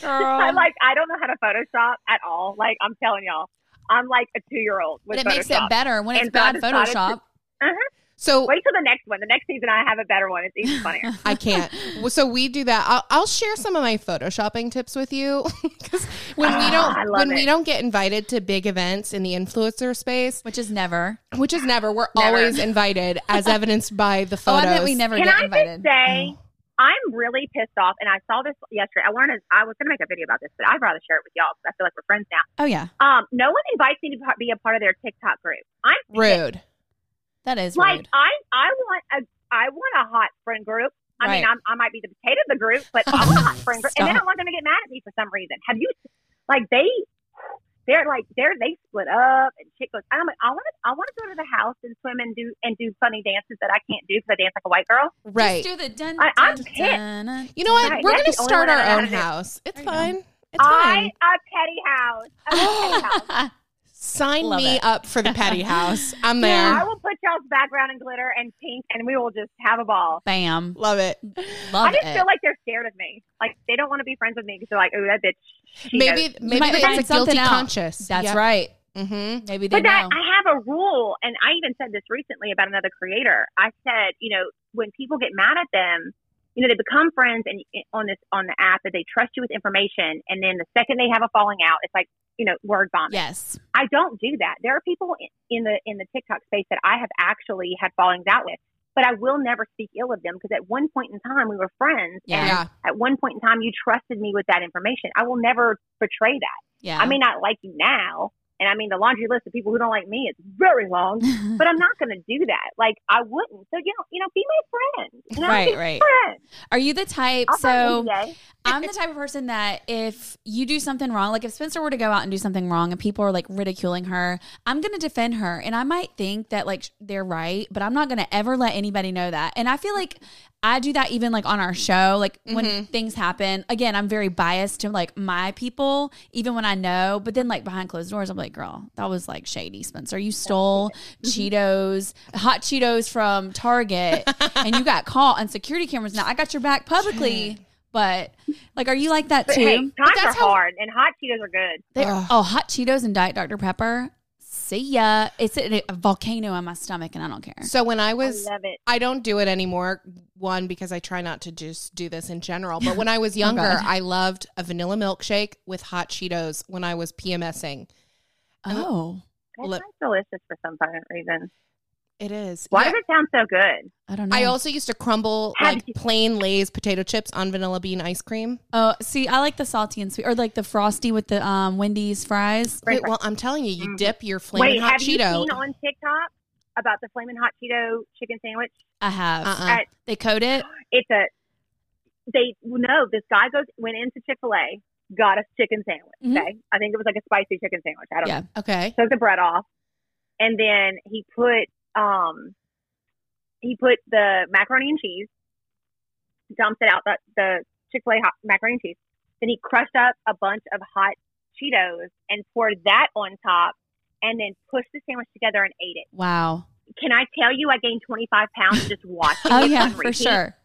I like. I don't know how to Photoshop at all. Like I'm telling y'all, I'm like a two year old but it makes Photoshop. it better when it's And so I bad decided to- Photoshop. So Wait till the next one. The next season, I have a better one. It's even funnier. (laughs) I can't. So we do that. I'll, I'll share some of my photoshopping tips with you (laughs) because when we Ah, don't love when we don't get invited to big events in the influencer space, which is never. which is never, we're Never. always invited, as evidenced by the Oh, photos. I bet we never Can get I invited. just say, I'm really pissed off, and I saw this yesterday. I wanted. I was going to make a video about this, but I'd rather share it with y'all because I feel like we're friends now. oh yeah, Um, no one invites me to be a part of their TikTok group. I'm pissed. Rude. that is Like rude. I, I want a, I want a hot friend group. I mean, I'm, I might be the potato of the group, but I want a hot (laughs) friend group, and then I want them to get mad at me for some reason. Have you, like, they, they're like they're they split up, and chick goes, I'm like, I want to, I want to go to the house and swim and do and do funny dances that I can't do because I dance like a white girl. Right. Just do the dun, I- I'm dun, pissed. dun, dun. You know what? Right, We're that's going to start our own house. It's There go. fine. It's I fine. a petty house. A petty (gasps) house. Sign Love me it. up for the petty (laughs) house. I'm there. Yeah, I will put y'all's background in glitter and pink, and we will just have a ball. Bam, Love it. love it. I just it. feel like they're scared of me. Like they don't want to be friends with me because they're like, "Oh, that bitch." she knows." Maybe maybe might it's a guilty something out. conscious. That's right. Mm-hmm. Maybe they But that know. I have a rule, and I even said this recently about another creator. I said, you know, when people get mad at them, you know, they become friends and on this on the app that they trust you with information, and then the second they have a falling out, it's like you know, word vomit. Yes. I don't do that. There are people in- in the in the TikTok space that I have actually had fallings out with, but I will never speak ill of them because at one point in time we were friends, Yeah. and Yeah. at one point in time you trusted me with that information. I will never betray that. Yeah. I may not like you now, and I mean the laundry list of people who don't like me is very long, (laughs) but I'm not going to do that. Like I wouldn't. So you know, you know, be my friend. You know, Right, right. Friend. Are you the type? I'll so so. I'm the type of person that if you do something wrong, like if Spencer were to go out and do something wrong and people are like ridiculing her, I'm going to defend her. And I might think that like they're right, but I'm not going to ever let anybody know that. And I feel like I do that even like on our show, like when mm-hmm. things happen. Again, I'm very biased to like my people, even when I know. But then like behind closed doors, I'm like, girl, that was like shady, Spencer. You stole (laughs) mm-hmm. Cheetos, hot Cheetos from Target, and you got caught on security cameras. Now I got your back publicly. But like, are you like that But too? hey, times are how- hard, and hot Cheetos are good. They- Ugh. oh, hot Cheetos and Diet Dr Pepper. See ya. It's a, a volcano in my stomach, and I don't care. So when I was I love it. I don't do it anymore. One because I try not to just do this in general. But when I was (laughs) oh, younger, God. I loved a vanilla milkshake with hot Cheetos when I was PMSing. Oh, That Lip- sounds delicious for some fucking reason. It is. Why Yeah. does it sound so good? I don't know. I also used to crumble Have like you- plain Lay's potato chips on vanilla bean ice cream. oh, see, I like the salty and sweet, or like the frosty with the um Wendy's fries. Right, Wait, well, I'm telling you, you Mhm. dip your flaming Wait, hot have you seen on TikTok about the flaming hot Cheeto chicken sandwich? I have. Uh-uh. At, They code it. (gasps) it's a they no. This guy goes went into Chick Fil A, got a chicken sandwich. Mhm. Okay, I think it was like a spicy chicken sandwich. I don't Yeah. know. okay. Took the bread off, and then he put um he put the macaroni and cheese, dumped it out the the Chick Fil A hot macaroni and cheese. Then he crushed up a bunch of hot Cheetos and poured that on top, and then pushed the sandwich together and ate it. Wow. Can I tell you, I gained 25 pounds just (laughs) watching Oh it yeah, for sure.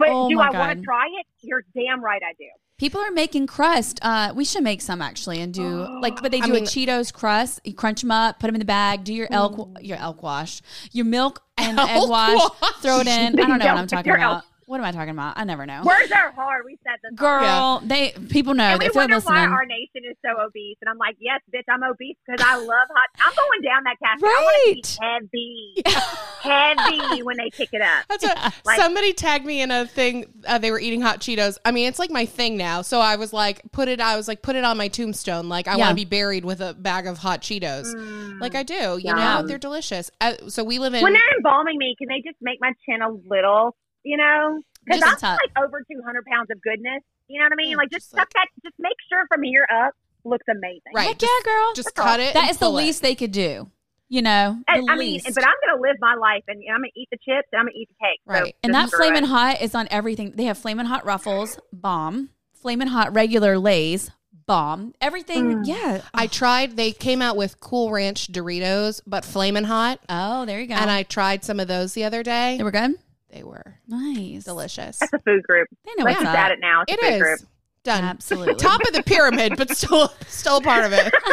But Oh do I want to try it? You're damn right I do. People are making crust. Uh, we should make some actually and do (gasps) like, but they I do mean- a Cheetos crust. You crunch them up, put them in the bag, do your elk, your elk wash, your milk and (laughs) egg wash, wash. throw it in. I don't know what I'm talking about. Elk- What am I talking about? I never know. Words are hard. We said this. already. Girl, they people know. And They we wonder listening. why our nation is so obese. And I'm like, yes, bitch, I'm obese because I love hot. I'm going down that casket. I want to Right. be heavy, (laughs) heavy when they pick it up. That's a, Like- somebody tagged me in a thing. Uh, they were eating hot Cheetos. I mean, it's like my thing now. So I was like, put it. I was like, put it on my tombstone. Like I Yeah. want to be buried with a bag of hot Cheetos. Like I do. You know, they're delicious. Uh, so we live in. when they're embalming me, can they just make my chin a little, you know? Because Just a I'm tuck. like over 200 pounds of goodness. You know what I mean? Yeah, like just, just tuck that. Just make sure from here up looks amazing. Right. Heck just- yeah, girl. just That's all. cut it. That is the pull it. least they could do. You know, And, the I mean, least. but I'm gonna live my life, and I'm gonna eat the chips, and I'm gonna eat the cake. So Right. and that screw flaming hot is on everything. They have flaming hot ruffles, bomb. Flaming hot regular Lay's, bomb. Everything, Mm. yeah. I tried. They came out with Cool Ranch Doritos, but flamin' hot, Oh, there you go. and I tried some of those the other day. they were good. They were Nice, delicious. That's a food group. They know Let's what's just add it now. It's It a food is group. done. Absolutely. Top of the pyramid, but still, still a part of it. (laughs)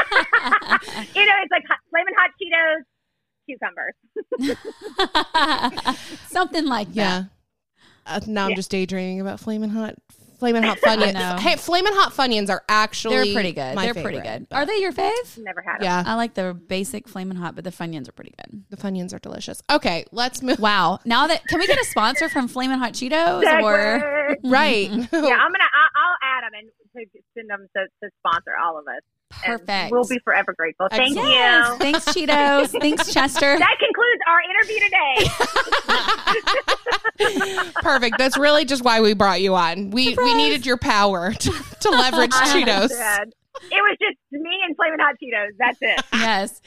You know, it's like hot, flaming hot Cheetos, cucumbers. (laughs) Something like that. Yeah. Uh, now I'm just daydreaming about flaming hot, flaming hot (laughs) I funyuns. Hey, flaming hot funyuns are actually They're pretty good. my They're pretty favorite, good. Are they your fave? Never had them. Yeah, I like the basic flaming hot, but the Funyuns are pretty good. the funyuns are delicious. Okay, let's move. Wow. Now that can we get a sponsor from Flamin' Hot Cheetos or Right. (laughs) (laughs) yeah, I'm gonna. I, I'll add them and to send them to, to sponsor all of us. Perfect? We'll be forever grateful. Thank yes. you. Thanks Cheetos. (laughs) Thanks Chester. That concludes our interview today. (laughs) Perfect. That's really just why we brought you on. We we needed your power (laughs) to, to leverage Cheetos. understand. It was just me and flaming hot Cheetos. That's it. yes.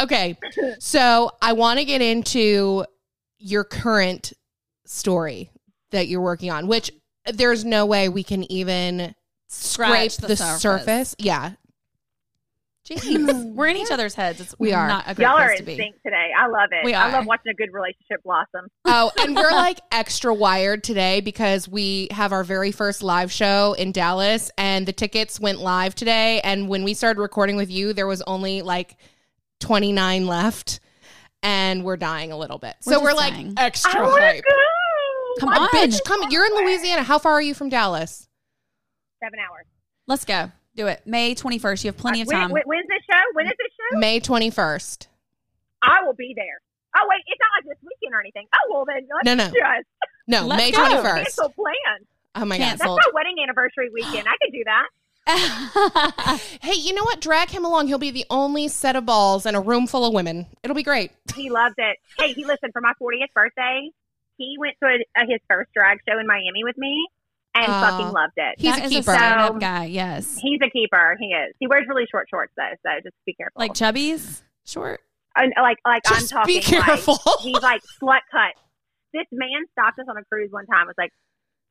Okay. So I want to get into your current story that you're working on, which there's no way we can even scrape the, the surface. surface. Yeah. Jeez. (laughs) We're in each other's heads. It's We are. not a great Y'all are place in to be. sync today. I love it. We are. I love watching a good relationship blossom. Oh, and we're (laughs) like extra wired today because we have our very first live show in Dallas and the tickets went live today. And when we started recording with you, there was only like 29 left and we're dying a little bit. We're so we're just like dying. extra oh, I hype. go. Come on. bitch, come. You're in Louisiana. How far are you from Dallas? Seven hours. Let's go. Do it. May 21st. You have plenty uh, of time. when- when's the show? When is this show? May 21st. I will be there. Oh wait, it's not like this weekend or anything. Oh well, then let's No, no. just No, (laughs) Let's May go. 21st. cancel plans. Oh my God. That's my wedding anniversary weekend. I could do that. (laughs) Hey, you know what? Drag him along. He'll be the only set of balls in a room full of women. It'll be great. (laughs) He loved it. Hey, he listened for my 40th birthday. He went to a, a, his first drag show in Miami with me and Aw. fucking uh, loved it. He's That a keeper. stand-up So- guy. Yes. He's a keeper. He is. He wears really short shorts though, so just be careful. Like chubbies. Short. And, like like Just I'm talking. be careful. Like, he's like slut cut. This man stopped us on a cruise one time. Was like,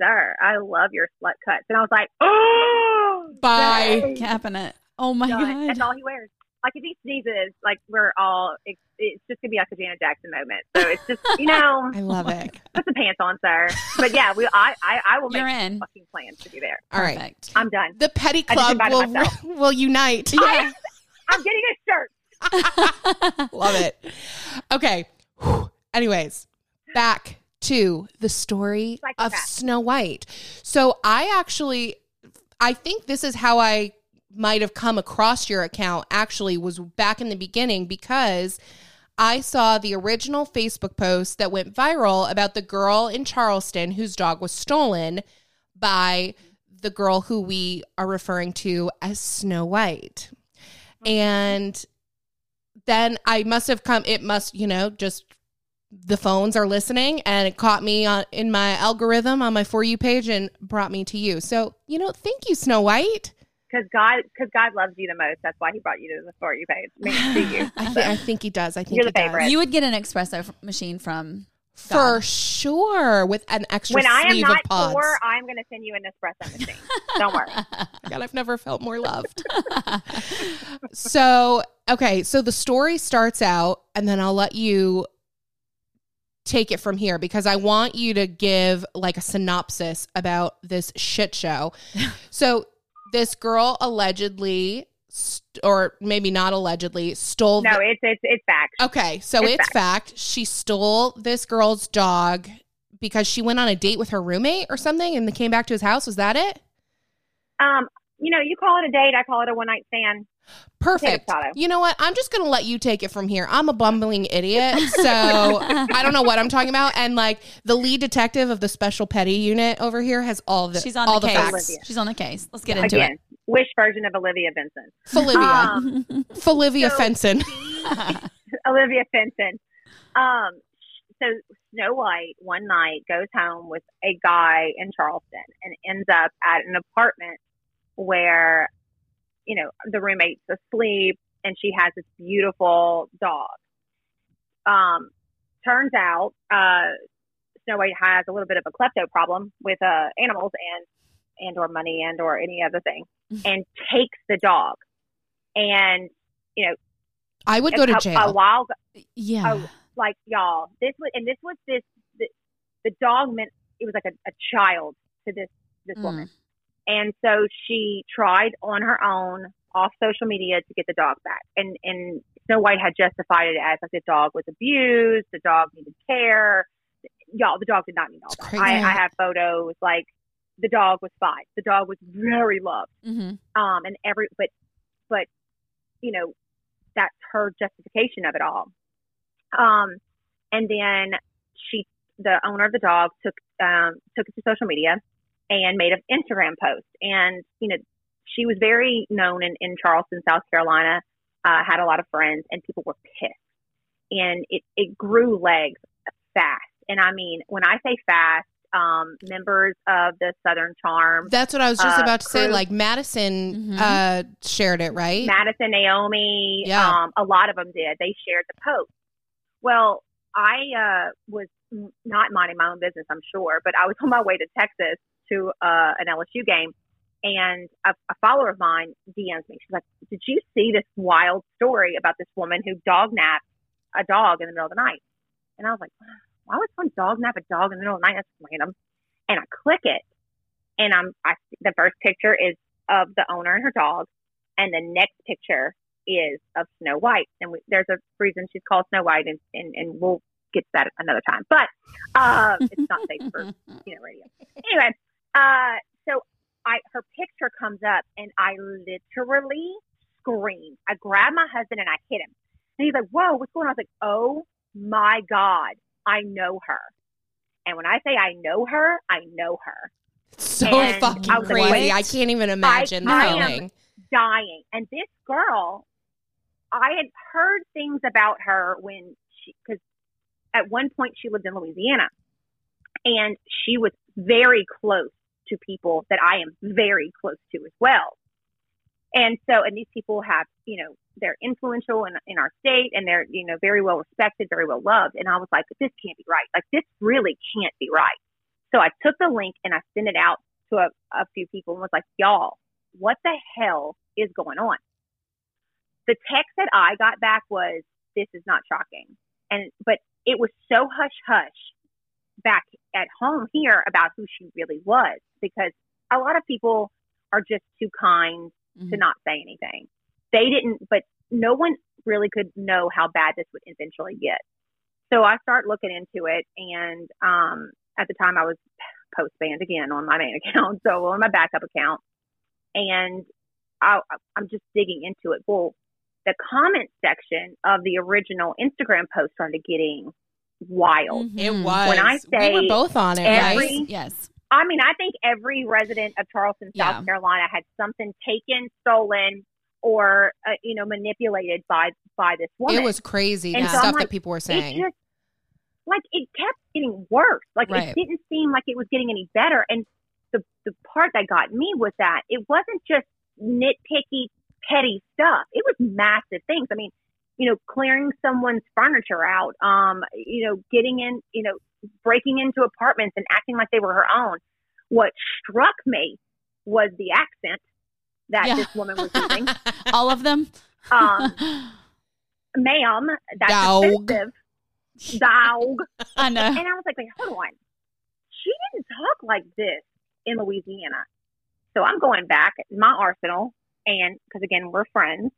"Sir, I love your slut cuts," and I was like, "Oh, Bye. dang. Capping. Oh my Done. That's all he wears. Like if he sneezes, like we're all. It's, it's just gonna be like a Janet Jackson moment. So it's just you (laughs) know, I love it. put the pants on, sir. But yeah, we. I I, I will You're in. fucking plans to be there. All right. Perfect. I'm done. The petty club will, myself. (laughs) will unite. I, I'm getting a shirt. (laughs) Love it. Okay. Whew. Anyways, back to the story of Psychopath. Snow White. So I actually, I think this is how I might have come across your account. Actually, was back in the beginning because I saw the original Facebook post that went viral about the girl in Charleston whose dog was stolen by the girl who we are referring to as Snow White. And then I must have come, it must, you know, just the phones are listening and it caught me on, in my algorithm on my For You page and brought me to you. So, you know, thank you, Snow White. Because God, because God loves you the most. That's why He brought you to the for you page. (laughs) Me to you. I, thi- I think he does. I think You're he the favorite. does. You would get an espresso f- machine from For sure, with an extra When I am sleeve not of pods. poor, I'm going to send you an espresso machine. Don't worry. (laughs) God, I've never felt more loved. (laughs) so, okay, so the story starts out, and then I'll let you take it from here because I want you to give like a synopsis about this shit show. so, this girl allegedly, st- or maybe not allegedly, stole. No, the- it's it's it's fact. okay, so it's it's fact. She stole this girl's dog because she went on a date with her roommate or something and they came back to his house. Was that it? Um, you know, you call it a date. I call it a one night stand. Perfect. You know what? I'm just going to let you take it from here. I'm a bumbling idiot. So (laughs) I don't know what I'm talking about. And like the lead detective of the special petty unit over here has all the She's on all the, the, case. facts. Olivia. She's on the case. Let's get into it. Again, wish version of Olivia Benson. Folivia. Um, (laughs) Folivia so- Fenton. (laughs) Olivia Fenson. Um, so Snow White one night goes home with a guy in Charleston and ends up at an apartment where, you know, the roommate's asleep and she has this beautiful dog. Um, turns out, uh, Snow White has a little bit of a klepto problem with uh, animals and and or money and or any other thing, and takes the dog. And you know, I would go to jail. A while, Yeah. Oh, like y'all, this was and this was this the, the dog meant it was like a, a child to this this Mm. woman, and so she tried on her own off social media to get the dog back, and and Snow White had justified it as like the dog was abused, the dog needed care. Y'all, the dog did not need all that. I, I have photos like the dog was fine. The dog was very loved hmm um, and every but but you know that's her justification of it all. Um, and then she, the owner of the dog, took um, took it to social media and made an Instagram post. And you know, she was very known in, in Charleston, South Carolina. Uh, had a lot of friends, and people were pissed. And it it grew legs fast. And I mean, when I say fast, um, members of the Southern Charm That's what I was just uh, about to say. Like Madison Mhm. uh, shared it, right? Madison, Naomi, Yeah. um, a lot of them did. They shared the post. Well, I uh, was not minding my own business, I'm sure, but I was on my way to Texas to uh, an LSU game, and a, a follower of mine DMs me. She's like, "Did you see this wild story about this woman who dog napped a dog in the middle of the night?" And I was like, "Why would someone dog nap a dog in the middle of the night? That's random." And I click it, and I'm I, the first picture is of the owner and her dog, and the next picture is of Snow White. And we, there's a reason she's called Snow White, and, and, and we'll get to that another time. But uh, it's not safe for (laughs) you know radio. Anyway, uh, so I her picture comes up and I literally scream. I grab my husband and I hit him. And he's like, Whoa, what's going on? I was like, Oh my God, I know her. And when I say I know her, I know her. So And fucking I was like, crazy. I can't even imagine I the am- dying. And this girl, I had heard things about her when she, because at one point she lived in Louisiana and she was very close to people that I am very close to as well. And so, and these people have, you know, they're influential in, in our state and they're, you know, very well respected, very well loved. And I was like, this can't be right. Like, this really can't be right. So I took the link and I sent it out to a, a few people and was like, y'all, what the hell is going on? The text that I got back was, this is not shocking. And, but it was so hush hush back at home here about who she really was because a lot of people are just too kind to Mhm. not say anything. They didn't, but no one really could know how bad this would eventually get. So I start looking into it, and um, at the time I was post banned again on my main (laughs) account, so on my backup account, and I, I'm just digging into it. Well, the comment section of the original Instagram post started getting wild. It Mhm. was. When I say we were both on it, every- right? Yes. I mean, I think every resident of Charleston, Yeah. South Carolina, had something taken, stolen, or uh, you know manipulated by by this woman. It was crazy And the so stuff like, that people were It saying. just like it kept getting worse. Like Right. it didn't seem like it was getting any better. And the the part that got me was that it wasn't just nitpicky, petty stuff. It was massive things. I mean, you know, clearing someone's furniture out, um, you know, getting in, you know, breaking into apartments and acting like they were her own. What struck me was the accent that Yeah. this woman was using. (laughs) All of them. Um, (laughs) ma'am, that's Dog. offensive. Dog. (laughs) I know. And I was like, wait, hold on. She didn't talk like this in Louisiana. So I'm going back my arsenal, and because again, we're friends.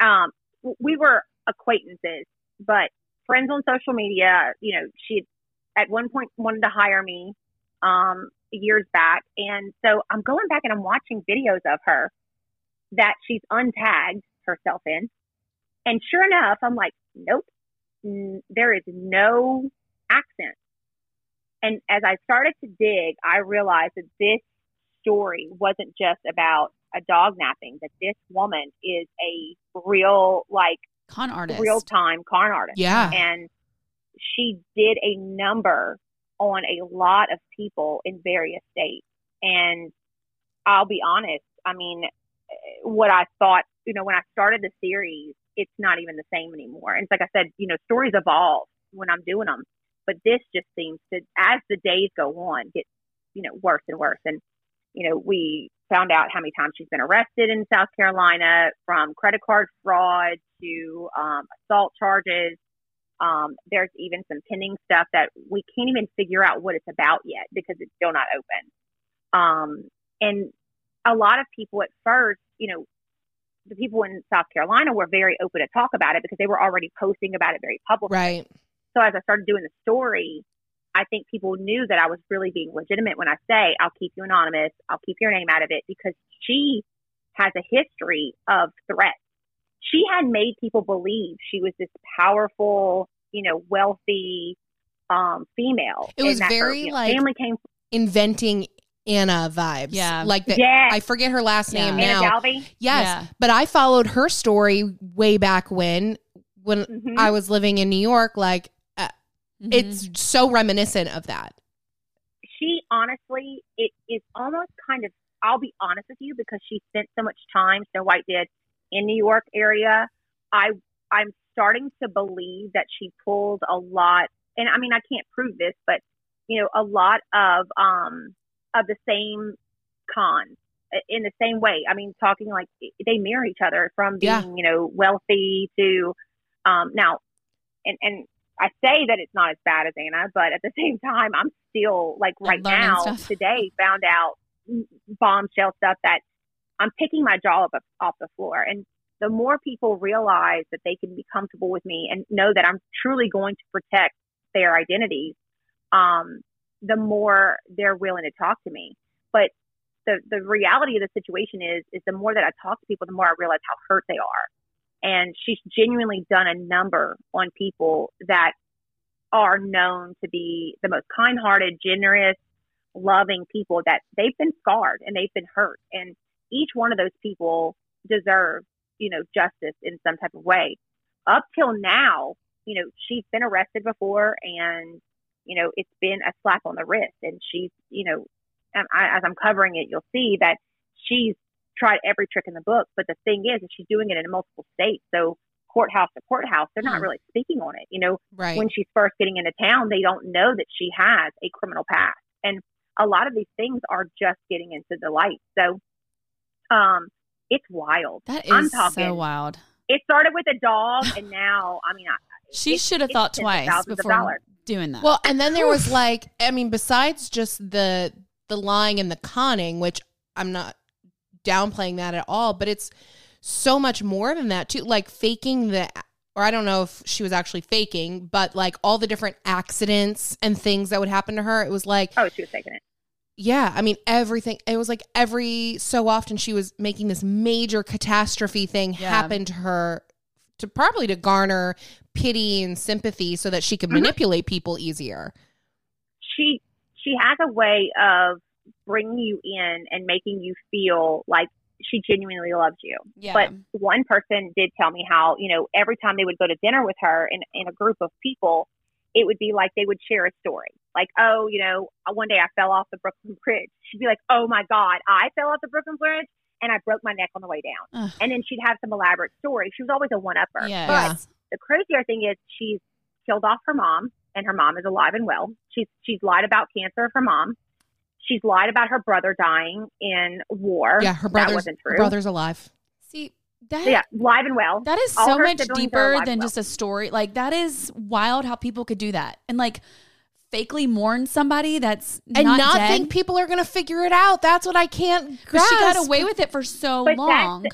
Um, we were acquaintances, but friends on social media. You know, she at one point wanted to hire me um, years back, and so I'm going back and I'm watching videos of her that she's untagged herself in, and sure enough, I'm like, nope, n- there is no accent. And as I started to dig, I realized that this story wasn't just about a dog napping, that this woman is a real, like, Con artist. real time con artist. Yeah. And she did a number on a lot of people in various states. And I'll be honest, I mean, what I thought, you know, when I started the series, it's not even the same anymore. And it's like I said, you know, stories evolve when I'm doing them. But this just seems to, as the days go on, get, you know, worse and worse. And, you know, we found out how many times she's been arrested in South Carolina from credit card fraud to um, assault charges. Um, there's even some pending stuff that we can't even figure out what it's about yet because it's still not open. Um, and a lot of people at first, you know, the people in South Carolina were very open to talk about it because they were already posting about it very publicly. Right. So as I started doing the story, I think people knew that I was really being legitimate when I say I'll keep you anonymous, I'll keep your name out of it because she has a history of threats. She had made people believe she was this powerful, you know, wealthy um, female. It was and that her, very, you know, like, family came. Inventing Anna vibes. Yeah. Like that. Yes. I forget her last name Anna now. Delvey. Yes. Yeah. But I followed her story way back when, when Mhm. I was living in New York. Like, Mhm. it's so reminiscent of that. she honestly, it is almost kind of, I'll be honest with you because she spent so much time, Snow White did, in New York area. I, I'm starting to believe that she pulled a lot, and I mean, I can't prove this, but, you know, a lot of, um, of the same cons uh, in the same way. I mean, talking like they mirror each other from being, Yeah. you know, wealthy to, um, now, and, and I say that it's not as bad as Anna, but at the same time, I'm still like right now stuff. today found out bombshell stuff that I'm picking my jaw up off the floor. And the more people realize that they can be comfortable with me and know that I'm truly going to protect their identities, um, the more they're willing to talk to me. But the the reality of the situation is is the more that I talk to people, the more I realize how hurt they are. And she's genuinely done a number on people that are known to be the most kind-hearted, generous, loving people that they've been scarred and they've been hurt. And each one of those people deserve, you know, justice in some type of way. Up till now, you know, she's been arrested before and, you know, it's been a slap on the wrist. And she's, you know, I, as I'm covering it, you'll see that she's tried every trick in the book. But the thing is, is she's doing it in multiple states. So courthouse to courthouse, they're not Hmm. really speaking on it. You know, Right. when she's first getting into town, they don't know that she has a criminal past. And a lot of these things are just getting into the light. So, um, it's wild. That is I'm talking- so wild. It started with a dog, and now, I mean, I, (sighs) She it's- should have thought twice before doing that. Well, and then there was like, I mean, besides just the the lying and the conning, which I'm not downplaying that at all, but it's so much more than that too. Like faking the, or I don't know if she was actually faking, but like all the different accidents and things that would happen to her. It was like, Oh, she was taking it. yeah, I mean, everything. It was like every so often she was making this major catastrophe thing Yeah. happen to her to probably to garner pity and sympathy so that she could Mhm. manipulate people easier. She she has a way of bringing you in and making you feel like she genuinely loves you. yeah. But one person did tell me how, you know, every time they would go to dinner with her in, in a group of people, it would be like they would share a story. Like, oh, you know, uh, one day I fell off the Brooklyn Bridge. She'd be like, oh my God, I fell off the Brooklyn Bridge and I broke my neck on the way down. Ugh. And then she'd have some elaborate story. She was always a one upper. yeah. But the crazier thing is she's killed off her mom and her mom is alive and well. She's she's lied about cancer of her mom. She's lied about her brother dying in war. Yeah, her That brother's wasn't true. her brother's alive. See, that yeah, live and well. that is All so much deeper than well. just a story. Like that is wild how people could do that and like fakely mourn somebody that's And not, not, dead. think people are going to figure it out. That's what I can't grasp. she got away with it for so But long.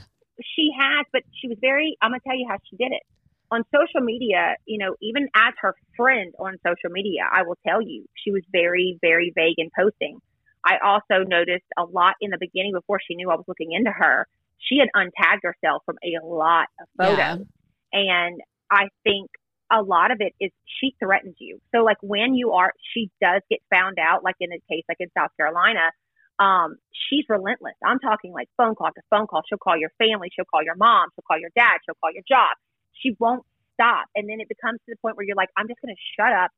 she has, but she was very. I'm gonna tell you how she did it on social media. You know, even as her friend on social media, I will tell you she was very, very vague in posting. I also noticed a lot in the beginning before she knew I was looking into her. She had untagged herself from a lot of photos, Yeah. and I think a lot of it is she threatens you. So like when you are, she does get found out. Like in the case, like in South Carolina, um, she's relentless. I'm talking like phone call to phone call. She'll call your family. She'll call your mom. She'll call your dad. She'll call your job. She won't stop. And then it becomes to the point where you're like, I'm just going to shut up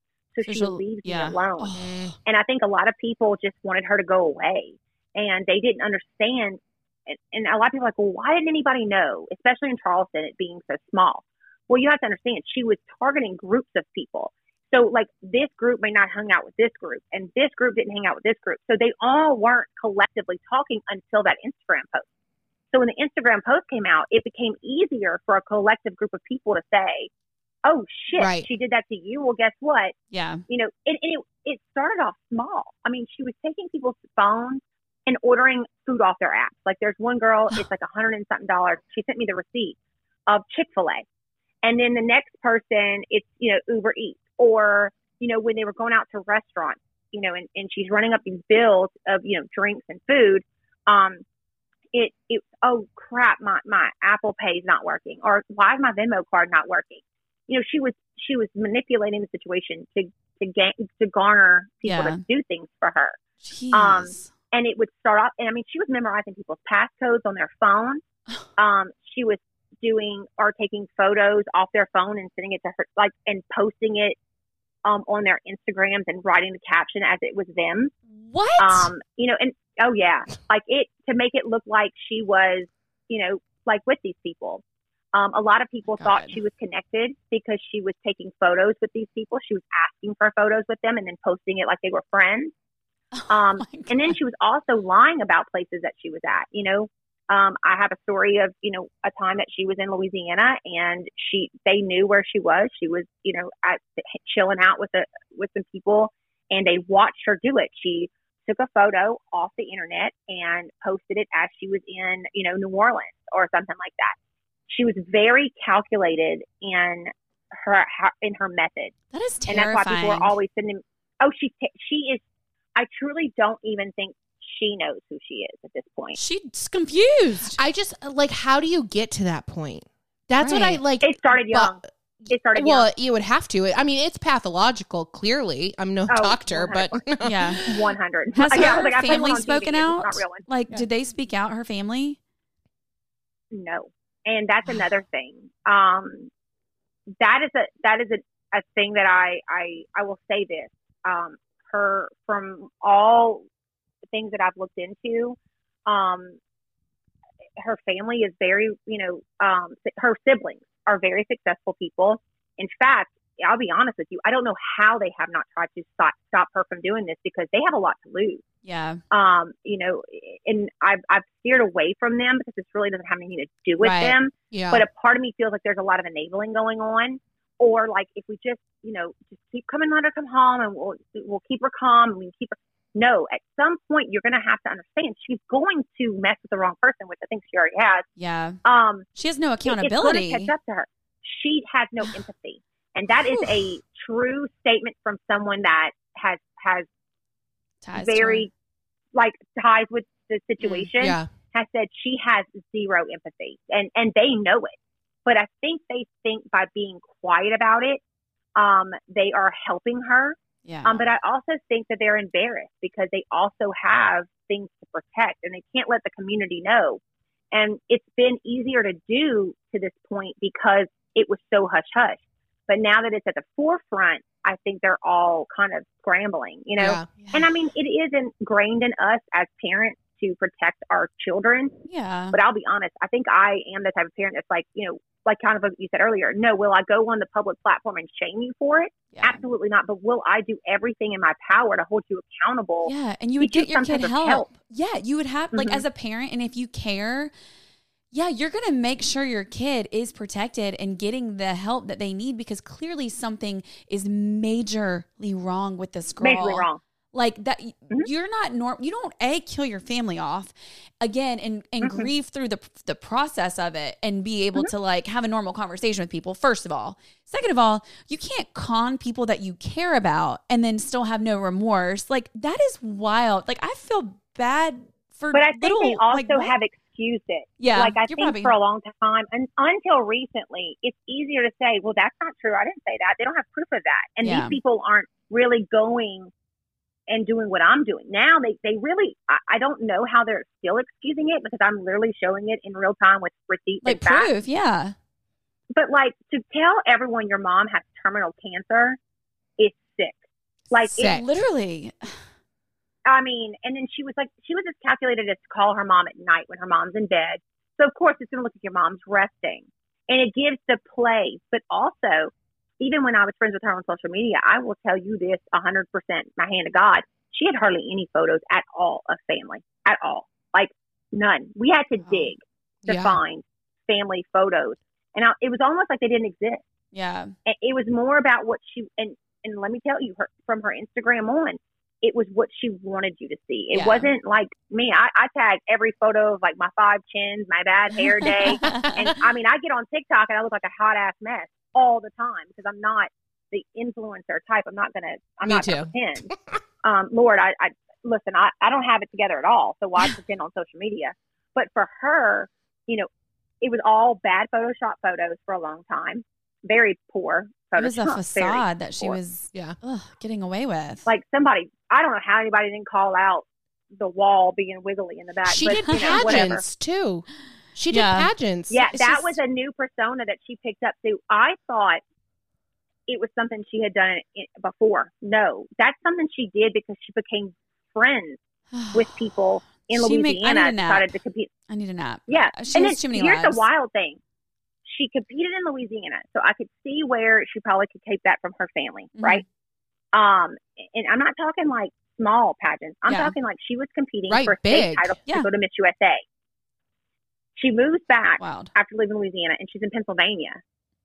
so, she leaves yeah. me alone. Oh. And I think a lot of people just wanted her to go away and they didn't understand. And, and a lot of people are like, well, why didn't anybody know, especially in Charleston, it being so small? Well, you have to understand, she was targeting groups of people. So, like, this group may not hang out with this group, and this group didn't hang out with this group. So, they all weren't collectively talking until that Instagram post. So, when the Instagram post came out, it became easier for a collective group of people to say, oh, shit, Right. she did that to you. Well, guess what? Yeah. you know, and, and it, it started off small. I mean, she was taking people's phones and ordering food off their apps. Like there's one girl, (sighs) it's like a hundred and something dollars. She sent me the receipt of Chick fil A. And then the next person, it's, you know, Uber Eats or, you know, when they were going out to restaurants, you know, and, and she's running up these bills of, you know, drinks and food. Um, it, it, oh crap, my, my Apple Pay is not working or why is my Venmo card not working? You know, she was, she was manipulating the situation to to gain to garner people Yeah. to do things for her. Jeez. Um, And it would start off, and I mean, she was memorizing people's passcodes on their phone. (sighs) Um, she was doing or taking photos off their phone and sending it to her, like, and posting it um, on their Instagrams and writing the caption as it was them. what? Um, you know, and oh yeah, like it to make it look like she was, you know, like with these people. Um, a lot of people thought she was connected because she was taking photos with these people. She was asking for photos with them and then posting it like they were friends. (laughs) Um, my and then she was also lying about places that she was at. You know, um, I have a story of you know a time that she was in Louisiana and she they knew where she was. She was you know at chilling out with a with some people and they watched her do it. She took a photo off the internet and posted it as she was in you know New Orleans or something like that. She was very calculated in her in her method that is terrifying. and that's terrifying. why people are always sending. Oh, she she is. I truly don't even think she knows who she is at this point. She's confused. I just like how do you get to that point? That's what I like. It started young. but- It started well, young. you would have to. I mean, it's pathological. Clearly, I'm no Oh, doctor, but (laughs) yeah. One hundred. Has yeah, her like, family one TV, spoken out? Not. Like, Yeah. did they speak out? Her family? No, and that's (sighs) another thing. Um, that is a that is a, a thing that I I I will say this. Um, her from all things that I've looked into, um, her family is very you know um her siblings are very successful people. In fact, I'll be honest with you, I don't know how they have not tried to stop stop her from doing this because they have a lot to lose. Yeah. Um, you know, and I've I've steered away from them because this really doesn't have anything to do with Right. them yeah, but a part of me feels like there's a lot of enabling going on or like if we just you know just keep coming let her come home and we'll we'll keep her calm and we can keep her no at some point you're going to have to understand she's going to mess with the wrong person which i think she already has Yeah. um She has no it- it's going accountability. to catch up to her she has no empathy and that is a true statement from someone that has has Ties very like ties with the situation yeah, has said she has zero empathy. And and they know it. But i think they think by being quiet about it um they are helping her. Her. Yeah. um but i also think that they're embarrassed because they also have things to protect and they can't let the community know. And it's been easier to do to this point because it was so hush hush but now that it's at the forefront i think they're all kind of scrambling you know yeah. and I mean, it is ingrained in us as parents to protect our children. yeah. But I'll be honest, I think I am the type of parent that's like, you know, like kind of what you said earlier. No, will I go on the public platform and shame you for it? yeah. Absolutely not. But will I do everything in my power to hold you accountable? Yeah, and you would Get your kid help. help. Yeah, you would have like Mhm. as a parent, and if you care, yeah, you're gonna make sure your kid is protected and getting the help that they need because clearly something is majorly wrong with this girl. Majorly wrong. Like that, Mhm. you're not normal. You don't a kill your family off again and and Mhm. grieve through the the process of it and be able Mm-hmm. to like have a normal conversation with people. First of all, second of all, you can't con people that you care about and then still have no remorse. Like that is wild. Like I feel bad for. But I think little, they also like, have excused it. Yeah, Like I think probably- for a long time, and until recently, it's easier to say, "Well, that's not true. I didn't say that." They don't have proof of that, and Yeah. these people aren't really going and doing what I'm doing now. They they really, I, I don't know how they're still excusing it because I'm literally showing it in real time with receipts like and facts. proof. Yeah, But like to tell everyone your mom has terminal cancer is sick. Like Sick. it, literally. (sighs) (sighs) (sighs) I mean, and then she was like, she was as calculated as to call her mom at night when her mom's in bed. So of course it's going to look like your mom's resting, and it gives the place. But also, even when I was friends with her on social media, I will tell you this a hundred percent, my hand to God, she had hardly any photos at all of family at all, like none. We had to Wow. dig to Yeah. find family photos, and I, it was almost like they didn't exist. Yeah, And it was more about what she and and let me tell you, her from her Instagram on, it was what she wanted you to see. It Yeah. wasn't like me. I, I tag every photo of like my five chins, my bad hair (laughs) day, and I mean, I get on TikTok and I look like a hot ass mess all the time because I'm not the influencer type. I'm not gonna. I'm Me not too. gonna pretend. (laughs) um, Lord, I, I listen. I, I don't have it together at all. So why (laughs) pretend on social media? But for her, you know, it was all bad Photoshop photos for a long time. Very poor Photoshop. it was a very facade that she was Yeah. ugh, getting away with. Like somebody, I don't know how anybody didn't call out the wall being wiggly in the back. She but, did you know, pageants too. She did Yeah. pageants. Yeah, It's that just- was a new persona that she picked up too. I thought it was something she had done before. No, that's something she did because she became friends (sighs) with people in She make- I need Louisiana. a nap. decided to compete. I need a nap. Yeah, She and has then too many here's lives. the wild thing: she competed in Louisiana, so I could see where she probably could take that from her family, Mhm. right? Um, and I'm not talking like small pageants. I'm Yeah. talking like she was competing Right, for a state big. title Yeah. to go to Miss USA. She moves back Wild. after leaving Louisiana, and she's in Pennsylvania.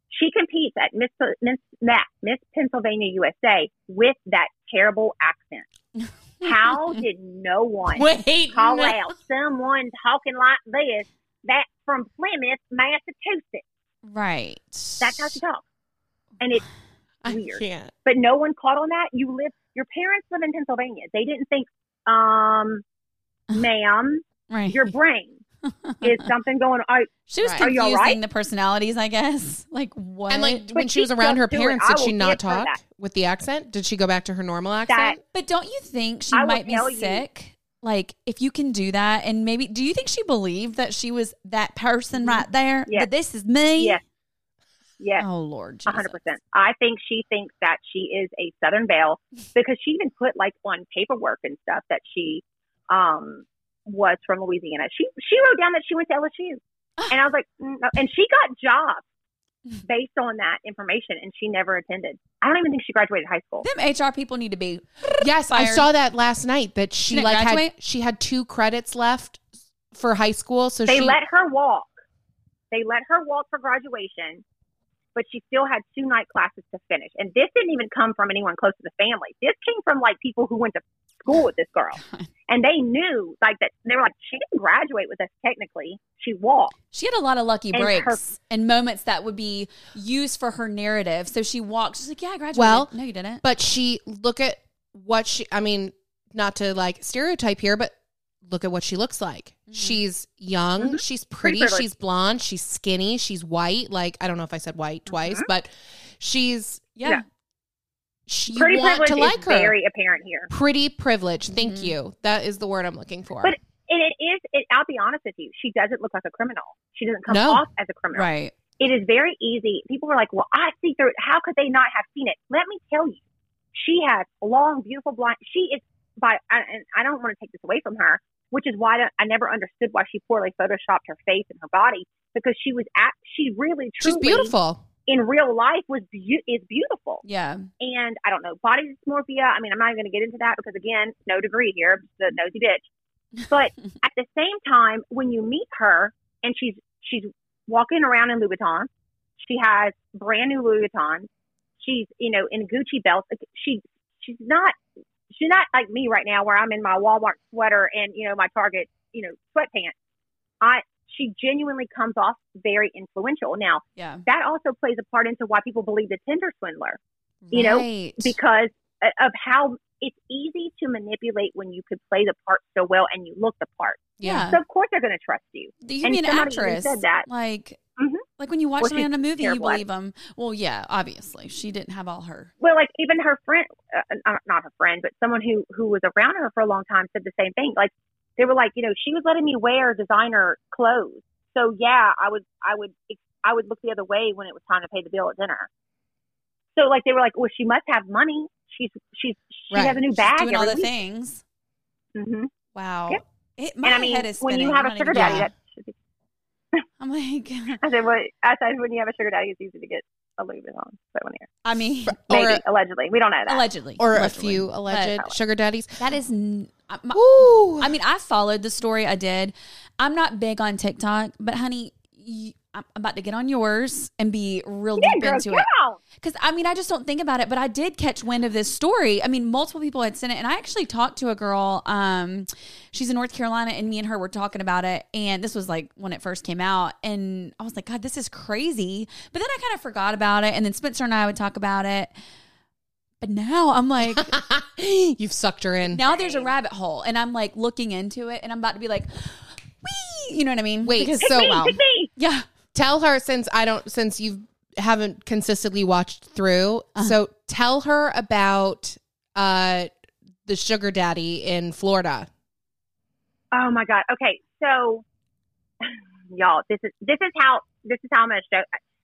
She competes at Miss Miss Miss, Miss Pennsylvania USA with that terrible accent. (laughs) How did no one Wait, call no. out someone talking like this? That's from Plymouth, Massachusetts. Right. That's how she talks, and it's (sighs) I weird. can't. but no one caught on that. You live, your parents live in Pennsylvania. They didn't think, um, (sighs) ma'am, Right. your brain is (laughs) something going on. she was Right. Are confusing right? the personalities, I guess. (laughs) Like what? And like when But she was around her stuck to it. parents, did she not talk with the accent? Did she go back to her normal accent? but don't you think she I might be tell you- sick? Like if you can do that, and maybe do you think she believed that she was that person right there? Yes. That this is me. Yes. Yes. Oh Lord. A Jesus. hundred percent. I think she thinks that she is a Southern Belle (laughs) because she even put like on paperwork and stuff that she um was from Louisiana. She she wrote down that she went to LSU, and I was like, mm, no. and she got jobs based on that information, and she never attended. I don't even think she graduated high school. Them HR people need to be. Yes, I saw that last night that she Didn't like had she had two credits left for high school, so They she let her walk. They let her walk for graduation, but she still had two night classes to finish. And this didn't even come from anyone close to the family. This came from like people who went to school with this girl. (laughs) And they knew like that they were like, she didn't graduate with us technically. She walked. She had a lot of lucky And her- breaks and moments that would be used for her narrative. So she walked. She's like, "Yeah, I graduated." Well, no, you didn't. but she look at what she I mean, not to like stereotype here, but look at what she looks like. She's young, Mhm. she's pretty, privileged. she's blonde, she's skinny, she's white. Like I don't know if I said white twice, but she's yeah. yeah. She, Pretty want privilege to like is her. very apparent here. pretty privilege. Thank Mhm. you. That is the word I'm looking for. But And it is, it, I'll be honest with you, she doesn't look like a criminal. She doesn't come No. off as a criminal. Right. It is very easy. People were like, well, I see through it. How could they not have seen it? Let me tell you, she has long, beautiful blonde. She is by, I- and I don't want to take this away from her, which is why I, never understood why she poorly photoshopped her face and her body because she was at, she really, she's truly, beautiful. In real life was beau- is beautiful. Yeah. And I don't know, body dysmorphia. I mean, I'm not even going to get into that because again, no degree here, the nosy bitch. But (laughs) at the same time, when you meet her and she's she's walking around in Louboutin, she has brand new Louis Vuitton. She's you know in Gucci belts. She she's not she's not like me right now where I'm in my Walmart sweater and you know my Target you know sweatpants. I she genuinely comes off very influential. Now Yeah. that also plays a part into why people believe the Tinder swindler You know, because of how it's easy to manipulate when you could play the part so well and you look the part. yeah. So of course they're going to trust you. You and be an even actress. said that. Like, Mhm. like when you watch Well, somebody in a movie, you at believe them. Well, yeah, obviously, she didn't have all her. Well, like even her friend, uh, uh, not her friend, but someone who who was around her for a long time said the same thing. Like they were like, you know, she was letting me wear designer clothes. So yeah, I would I would I would look the other way when it was time to pay the bill at dinner. So like they were like, well, she must have money. She's she's she Right. has a new She's bag doing all the week. things. hmm Wow. Yep. It, my And I mean, head is when you have I'm a sugar even daddy, kidding. that should be (laughs) I'm like, (laughs) I said, what? I said, when you have a sugar daddy, it's easy to get a Louis Vuitton. So when you're I mean, maybe Or- allegedly, we don't know that. allegedly, Or a few alleged But- sugar daddies. That is. n- I- my- I mean, I followed the story. I did. I'm not big on TikTok, but honey, you, I'm about to get on yours and be real Yeah, deep girl, into it. Because I mean, I just don't think about it, but I did catch wind of this story. I mean, multiple people had sent it, and I actually talked to a girl. Um, she's in North Carolina, and me and her were talking about it. And this was like when it first came out, and I was like, God, this is crazy. But then I kind of forgot about it, and then Spencer and I would talk about it. But now I'm like, (laughs) You've sucked her in. now there's a rabbit hole, and I'm like looking into it, and I'm about to be like, wee, you know what I mean? Wait, Because- so me, wow. pick me. yeah, Tell her since I don't since you haven't consistently watched through. Uh-huh. So tell her about uh the sugar daddy in Florida. Oh my god. Okay, so (laughs) y'all, this is this is how this is how I'm gonna show.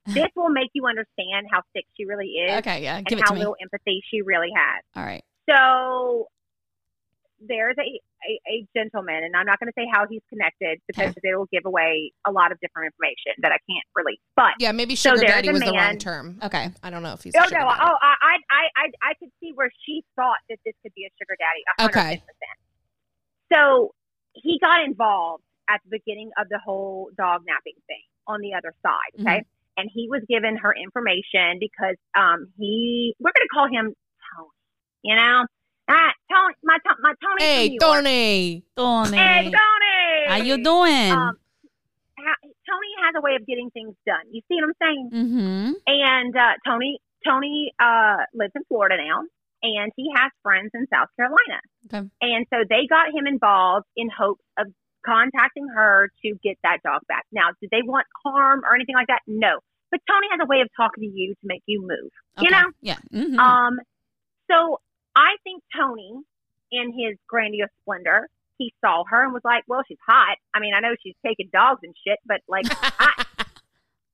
This will make you understand how sick she really is, okay, yeah, and give it how to me. little empathy she really has. All right, So there's a, a, a gentleman, and I'm not going to say how he's connected because it will give away a lot of different information that I can't release. But Yeah, maybe So sugar there's daddy was the wrong term. okay, I don't know if he's. oh no, daddy. oh I, I I I could see where she thought that this could be a sugar daddy. a hundred Okay. So he got involved at the beginning of the whole dog napping thing on the other side. Okay. And he was given her information because um he we're gonna call him Tony. You know? Ah, Tony my my Tony Hey, from New York. Tony. Tony, Hey Tony how you doing? Um, Tony has a way of getting things done. You see what I'm saying? mm-hmm. And uh, Tony Tony uh, lives in Florida now, and he has friends in South Carolina. Okay. And so they got him involved in hopes of contacting her to get that dog back. Now, did they want harm or anything like that? No. But Tony has a way of talking to you to make you move. You know? Yeah. Mhm. Um, so I think Tony, in his grandiose splendor, he saw her and was like, "Well, she's hot. I mean, I know she's taking dogs and shit, but like, (laughs) hot."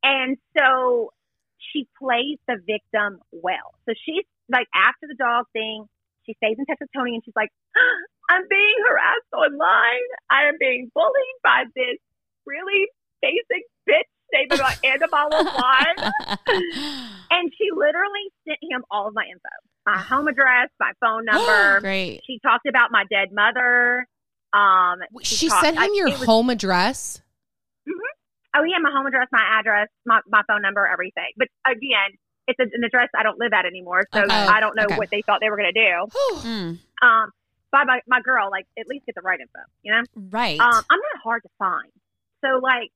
and so she plays the victim well. So she's like, after the dog thing, she stays in touch with Tony, and she's like, ah, "I'm being harassed online. I am being bullied by this really basic bitch named (laughs) Annabelle Live." (laughs) And she literally sent him all of my info my (gasps) home address, my phone (gasps) number. Great. she talked about my dead mother. Um, She talked- sent him I- your was- home address. Oh, yeah, my home address, my address, my, my phone number, everything. But again, it's an address I don't live at anymore. So Okay. I don't know Okay. what they thought they were going to do. (sighs) Mm, Um, by my, my girl, like, at least get the right info, you know? right. Um, I'm not hard to find. So, like,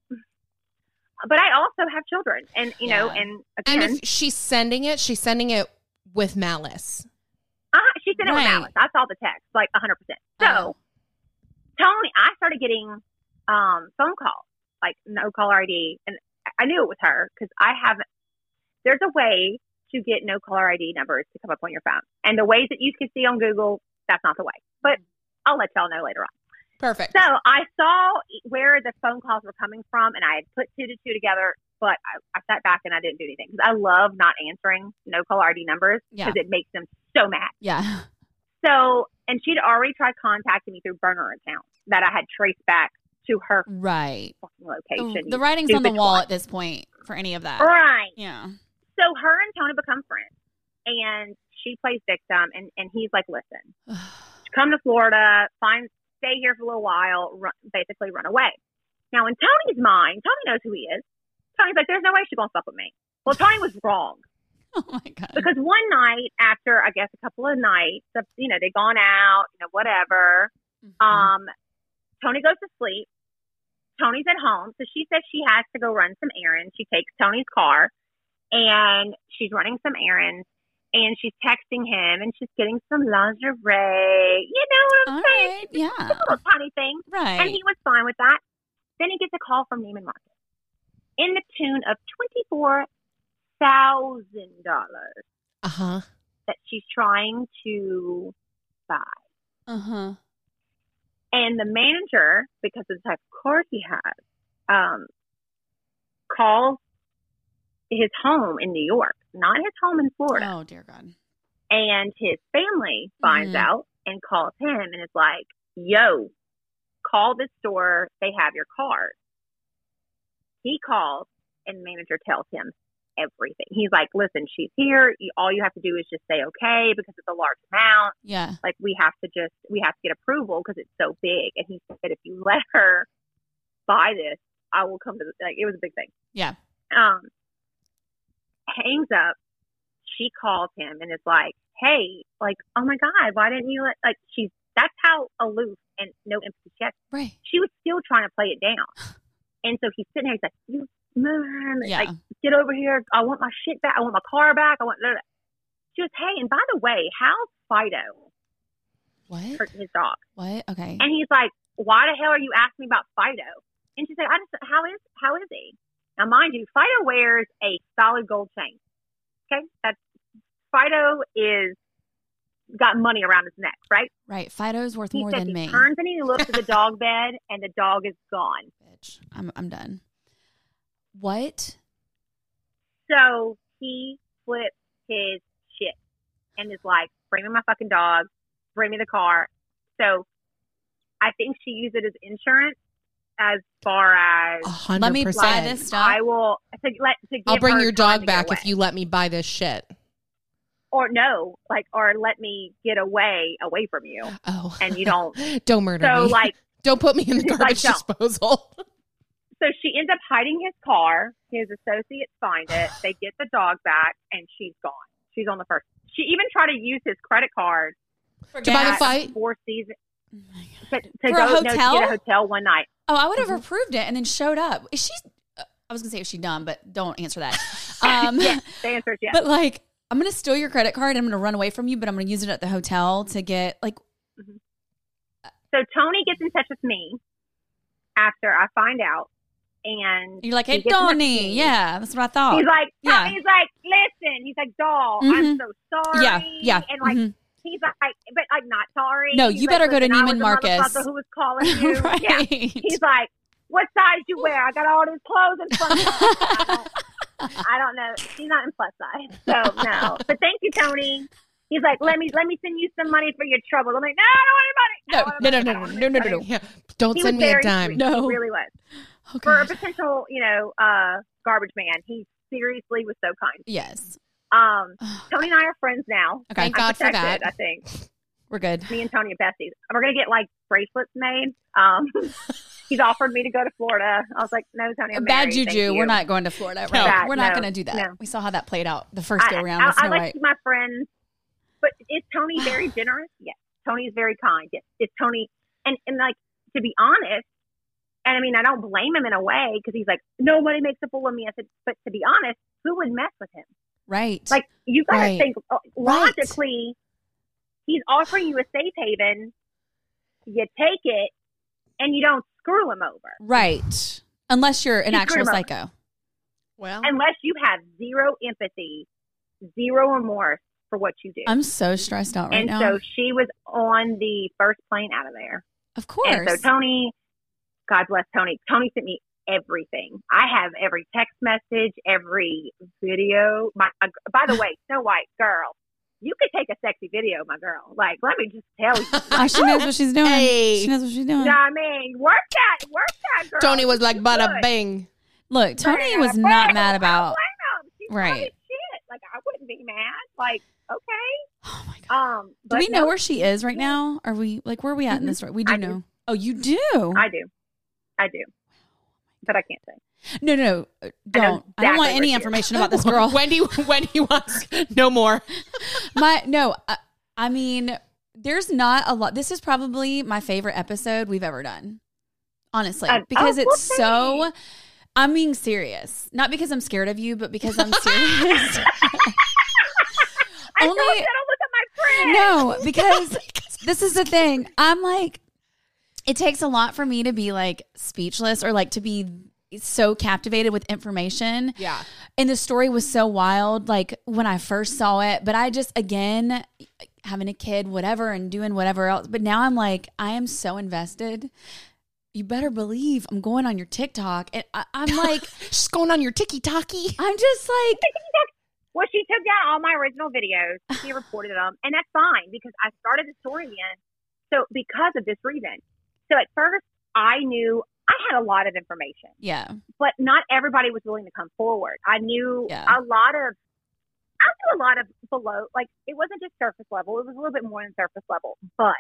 but I also have children. And, you know, Yeah. and And again, if she's sending it, she's sending it with malice. Uh, she sent it with malice. I saw the text, like 100%. So, Oh. Tony, I started getting um, phone calls, like no caller ID. And I knew it was her because I haven't, there's a way to get no caller ID numbers to come up on your phone. And the ways that you can see on Google, that's not the way. But I'll let y'all know later on. Perfect. So I saw where the phone calls were coming from, and I had put two to two together. But I, I sat back and I didn't do anything because I love not answering no caller ID numbers Yeah. because it makes them so mad. yeah. So, and she'd already tried contacting me through burner accounts that I had traced back to her Right. fucking location. The, the writing's on the wall at this point for any of that. Right. Yeah. So her and Tony become friends, and she plays victim, and and he's like, "Listen, (sighs) come to Florida, find, stay here for a little while, run, basically run away." Now, in Tony's mind, Tony knows who he is. Tony's like, "There's no way she's gonna fuck with me." Well, Tony was wrong. (laughs) Oh my god. because one night after I guess a couple of nights of you know they'd gone out you know whatever Mm-hmm. um Tony goes to sleep Tony's at home so she says she has to go run some errands she takes Tony's car and she's running some errands and she's texting him and she's getting some lingerie you know what I'm All saying right. Yeah. little tiny thing Right. and he was fine with that then he gets a call from Neiman Marcus in the tune of twenty four thousand dollars Uh huh. that she's trying to buy. Uh huh. And the manager, because of the type of car he has, um, calls his home in New York, not his home in Florida. Oh dear God. And his family finds Mhm. out and calls him and is like, yo, call this store. They have your card. He calls and the manager tells him everything. He's like, listen, she's here. All you have to do is just say okay because it's a large amount. Yeah. like we have to just we have to get approval because it's so big and he said if you let her buy this i will come to the like it was a big thing Yeah. um hangs up she calls him and is like hey like oh my god why didn't you let like she's that's how aloof and no empathy she has Right. she was still trying to play it down (sighs) and so he's sitting there he's like you man Yeah. like get over here i want my shit back i want my car back i want blah, blah. she goes hey and by the way how's fido what? her, his dog What? Okay. and he's like, "Why the hell are you asking me about Fido?" And she's like, "I just how is how is he?" Now, mind you, Fido wears a solid gold chain. Okay, that's Fido is got money around his neck, right? right. Fido's worth He more than he me. turns and he looks at the (laughs) dog bed, and the dog is gone. Bitch. I'm I'm done. What? So he flips his shit and is like, "Bring me my fucking dog. Bring me the car." So I think she used it as insurance, as far as A hundred Let me buy this stuff. I will to let to give I'll bring your dog back if you let me buy this shit. or no, like or let me get away away from you, Oh, and you don't. (laughs) don't murder So me. like, (laughs) don't put me in the garbage don't. disposal. (laughs) so she ends up hiding his car. His associates find it. (sighs) They get the dog back, and she's gone. She's on the first. She even tried to use his credit card To buy the fight? Four seasons Oh to, to For a go no, to hotel? get a hotel one night. Oh, I would have Mhm. approved it and then showed up. Is she? I was gonna say is she dumb, but don't answer that. (laughs) Um, yes, the answer is yes. But like, I'm gonna steal your credit card. And I'm gonna run away from you, but I'm gonna use it at the hotel to get like. So Tony gets in touch with me after I find out, and You're like, he hey, gets in touch with Tony. Yeah, that's what I thought. He's like, Yeah. he's like, listen, he's like, doll, I'm Mhm. so sorry. Yeah, yeah, And like, mhm. He's like, but like, not sorry. No, He's you like, better go to "Listen, Neiman Marcus." Who was calling (laughs) you? right. Yeah. He's like, what size you wear? I got all these clothes in front of me. I don't- know. He's not in plus size, so no. But thank you, Tony. He's like, let me let me send you some money for your trouble. I'm like, no, I don't want any money. No, no, no, no, no, no, no, no. Yeah. Don't He send me a dime. sweet. No. He really was. Oh, For a potential, you know, uh, garbage man, he seriously was so kind. Yes. Um, (sighs) Tony and I are friends now. Okay. Thank I'm God for that. I think We're good. me and Tony are besties. We're gonna get like bracelets made. Um, (laughs) he's offered me to go to Florida. I was like, no, Tony, I'm Bad married. Juju. We're not going to Florida. No. Right? Bad, We're not no, going to do that. no. We saw how that played out the first I, go around I, I Snow like White. my friends, but is Tony very (sighs) generous? Yes. Tony is very kind. Yes. Is Tony and and like to be honest, and I mean I don't blame him in a way because he's like nobody makes a fool of me. I said, but to be honest, who would mess with him? Right. Like you got to Right. think uh, Right. logically. He's offering you a safe haven. You take it, and you don't screw him over right. Unless you're an You actual screwed him psycho. Well, unless you have zero empathy, zero remorse for what you do. I'm so stressed out right and now. And so she was on the first plane out of there. of course. And so Tony, God bless Tony. Tony sent me everything. I have every text message, every video. My, uh, by the way, Snow White girl, you could take a sexy video, my girl. Like, let me just tell you. Oh, (laughs) she knows what she's doing. Hey. She knows what she's doing. You I mean, work that, work that, girl. Tony was like, bada good. bang. Look, Tony Bam, was bam. not mad about. don't blame him. She's Right. Shit, like I wouldn't be mad. Like, okay. Oh my god. Um, Do but we know no, where she is right now? Are we like where are we at in this? We do I do. know. Oh, you do. I do, I do, but I can't say. no, no, no. Don't. I, don't want any information (laughs) about this girl. Wendy, Wendy wants no more. (laughs) my no. I, I mean, there's not a lot. This is probably my favorite episode we've ever done. Honestly, Uh, because oh, it's well, so. I'm being serious, not because I'm scared of you, but because I'm (laughs) serious. I Only- told don't look at my friend. No, because this is the thing. I'm like, it takes a lot for me to be like speechless or like to be so captivated with information. Yeah. And the story was so wild, like when I first saw it. But I just, again, having a kid, whatever, and doing whatever else. But now I'm like, I am so invested. You better believe I'm going on your TikTok. And I, I'm (laughs) like, She's going on your tiki talkie. I'm just like, (laughs) Well, she took down all my original videos. She (laughs) reported them, and that's fine because I started the story again. So because of this reason. So at first, I knew I had a lot of information, yeah, but not everybody was willing to come forward. I knew Yeah. a lot of. I knew a lot of below, like it wasn't just surface level; it was a little bit more than surface level. But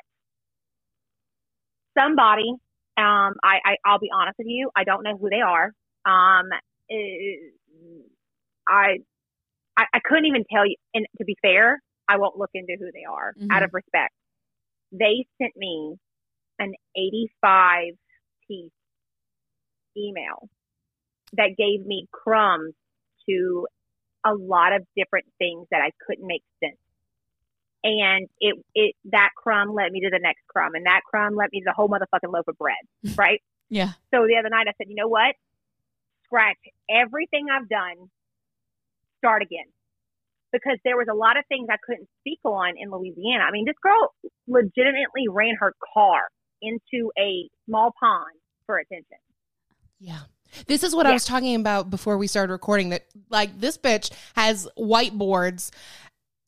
somebody, um, I, I I'll be honest with you, I don't know who they are. Um, eh, I I, I couldn't even tell you. And to be fair, I won't look into who they are Mhm. out of respect. They sent me an 85 piece email that gave me crumbs to a lot of different things that I couldn't make sense. And it, it, that crumb led me to the next crumb and that crumb led me to the whole motherfucking loaf of bread. (laughs) Right. yeah, So the other night I said, you know what? Scratch everything I've done, start again. Because there was a lot of things I couldn't speak on in Louisiana. I mean, this girl legitimately ran her car into a small pond for attention. Yeah. This is what I was talking about before we started recording that like this bitch has whiteboards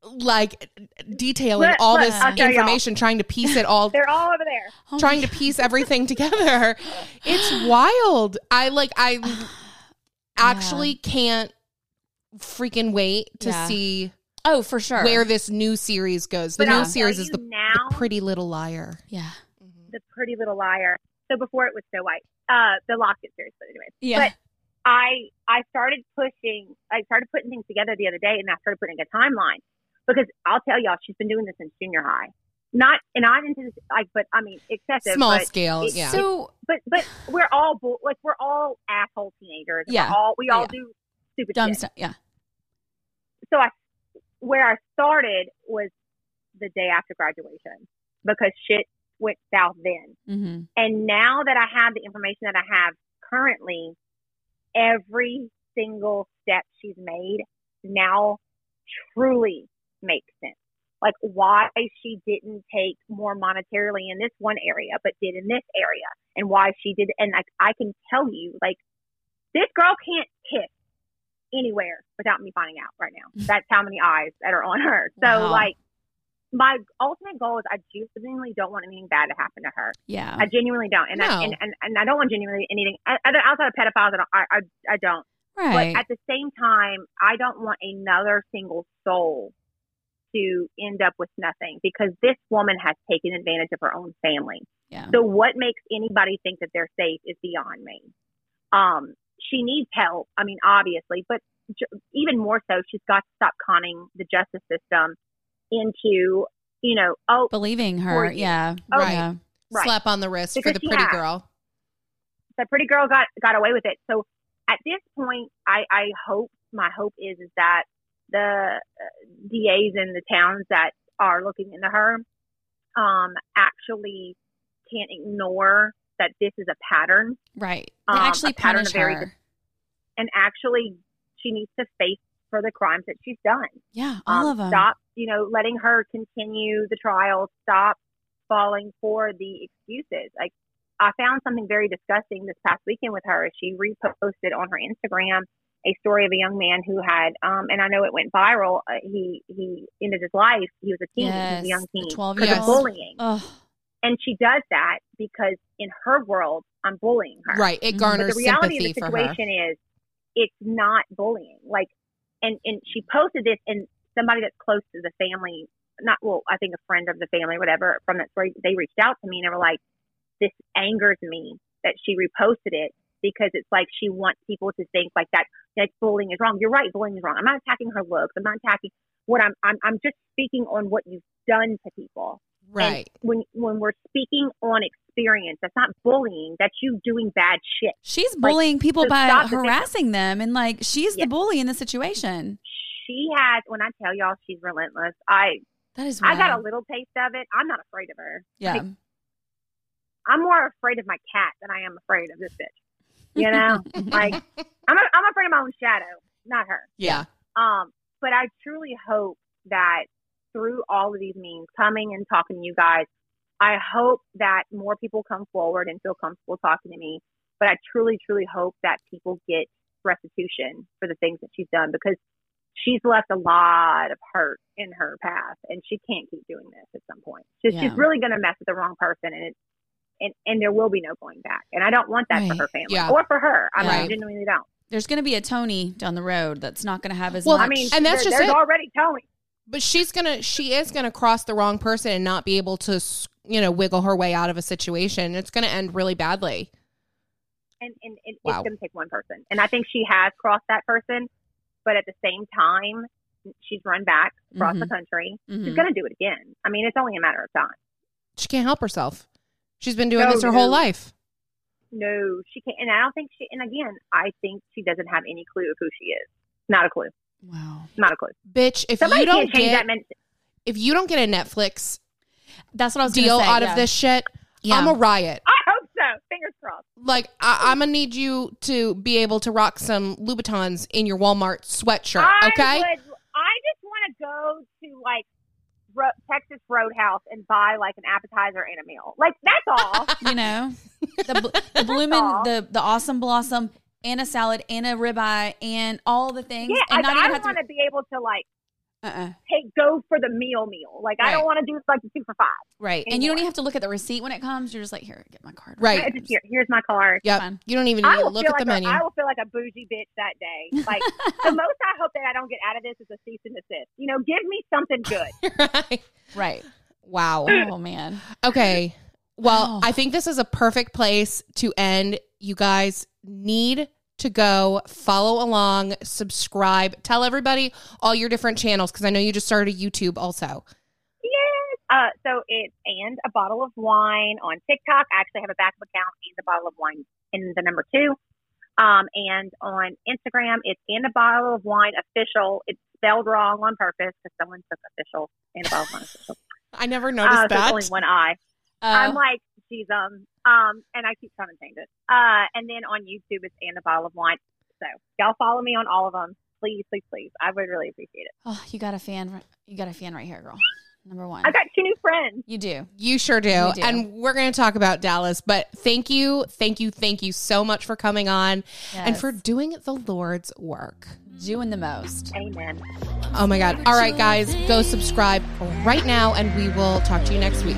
like detailing Look, all look, this I'll information trying to piece it all (laughs) They're all over there. Oh (laughs) trying to piece everything together. It's wild. I like I (sighs) actually can't freaking wait to Yeah. see Oh, for sure. where this new series goes. The But new I'll series is the, now, the Pretty Little Liar. Yeah. The Pretty Little Liar. So before it was So White, uh, the Lost It series. But anyway, Yeah. But I I started pushing. I started putting things together the other day, and I started putting a timeline because I'll tell y'all, she's been doing this since junior high. Not and not into this like, but I mean excessive. Small but scale, it- yeah. So But but we're all like we're all asshole teenagers. Yeah. We're all we all Yeah. do stupid dumb stuff. Yeah. So I where I started was the day after graduation because shit went south then. Mm-hmm. And now that I have the information that I have currently, every single step she's made now truly makes sense. Like why she didn't take more monetarily in this one area, but did in this area, and why she did. And like I can tell you, like this girl can't kiss anywhere without me finding out right now. (laughs) That's how many eyes that are on her. So Wow. like my ultimate goal is I genuinely don't want anything bad to happen to her. Yeah. I genuinely don't, and No. I, and, and and I don't want genuinely anything outside of pedophiles. I don't, I, I I don't. right. But at the same time, I don't want another single soul to end up with nothing because this woman has taken advantage of her own family. yeah. So what makes anybody think that they're safe is beyond me. Um, she needs help. I mean, obviously, but j- even more so, she's got to stop conning the justice system into, you know, oh, Believing her. Yeah. Right. Yeah. right. Slap on the wrist Because for the pretty girl. the pretty girl got got away with it. So at this point, I I hope my hope is is that the uh, DAs in the towns that are looking into her um actually can't ignore that this is a pattern Right. Um, actually a pattern punish of very her. and actually she needs to face for the crimes that she's done. Yeah. All Um, of them. Stop, you know, letting her continue the trial. Stop falling for the excuses. Like I found something very disgusting this past weekend with her. She reposted on her Instagram a story of a young man who had, um, and I know it went viral. Uh, he he ended his life. He was a teen, he was a young teen, 12 because year of bullying. Oh, And she does that because in her world, I'm bullying her. Right. It Mhm. But But garners the reality sympathy of the situation is it's not bullying. Like, and, and she posted this and somebody that's close to the family, not, well, I think a friend of the family, whatever, from that story, they reached out to me and they were like, this angers me that she reposted it because it's like she wants people to think like that, that bullying is wrong. You're right. Bullying is wrong. I'm not attacking her looks. I'm not attacking what I'm, I'm, I'm just speaking on what you've done to people. Right. And when, when we're speaking on experience, that's not bullying. That's you doing bad shit. she's bullying people so by stop the harassing them. And like, she's Yeah. the bully in the situation. she has when I tell y'all she's relentless, I That is I got a little taste of it. I'm not afraid of her. Yeah. Like, I'm more afraid of my cat than I am afraid of this bitch. You (laughs) know? like I'm a, I'm afraid of my own shadow, not her. yeah. Um, but I truly hope that through all of these means, coming and talking to you guys, I hope that more people come forward and feel comfortable talking to me. But I truly, truly hope that people get restitution for the things that she's done because she's left a lot of hurt in her path and she can't keep doing this at some point. She's, Yeah. she's really going to mess with the wrong person and it's, and, and there will be no going back. And I don't want that for her family Yeah. or for her. I Right. genuinely don't. There's going to be a Tony down the road that's not going to have as Well, much. I mean, And that's there- just there's it. already Tony. But she's gonna, she is gonna cross the wrong person and not be able to, s- you know, wiggle her way out of a situation. It's gonna end really badly. and, and, and Wow. it's going to take one person. And I think she has crossed that person, but at the same time, she's run back across the Mhm. country. She's Mhm. going to do it again. I mean, it's only a matter of time. She can't help herself. She's been doing No, this her whole life. No, she can't. And I don't think she. And again, I think she doesn't have any clue of who she is. Not a clue. wow. Not a clue. Bitch, if Somebody you don't get that. Men- if you don't get a Netflix That's what I was gonna deal say, out yeah. of this shit, Yeah. I'm a riot. I hope so. Fingers crossed. Like I, I'm gonna need you to be able to rock some Louboutins in your Walmart sweatshirt. I Okay, would. I just want to go to like Ro- Texas Roadhouse and buy like an appetizer and a meal. Like that's all. (laughs) (laughs) you know, (laughs) the, bl- the bloomin', all. the the awesome blossom, and a salad, and a ribeye, and all the things, yeah, and like, not I even don't want to. to be able to like Uh-uh. take go for the meal meal. Like I don't want to do like the two for five. Right, and you don't even have to look at the receipt when it comes. You're just like, here, get my card. Right. I just here, here's my card. Yeah. Fine. You don't even need I to will look feel at the like menu. A, I will feel like a bougie bitch that day. (laughs) Like the most I hope that I don't get out of this is a cease and desist. You know, give me something good. (laughs) right. Right. Wow. Oh man. Okay. Well, Oh. I think this is a perfect place to end. You guys need to go follow along, subscribe, tell everybody all your different channels because I know you just started YouTube also. Yes. Uh, so it's and a bottle of wine on TikTok. I actually have a backup account and a bottle of wine in the number two. Um, and on Instagram, it's and a bottle of wine official. It's spelled wrong on purpose because someone took official antibiotic unofficial. (laughs) I never noticed Uh, that. only one eye. I'm like, she's um um, and I keep trying to change it. Uh, and then on YouTube it's and a bottle of wine. So y'all follow me on all of them, please, please, please. I would really appreciate it. Oh, you got a fan. You got a fan right here, girl. Number one. I've got two new friends. You do. You sure do. We do. And we're going to talk about Dallas, but thank you, thank you, thank you so much for coming on and for doing the Lord's work. doing the most. Amen. Oh my God. All right, guys, go subscribe right now and we will talk to you next week.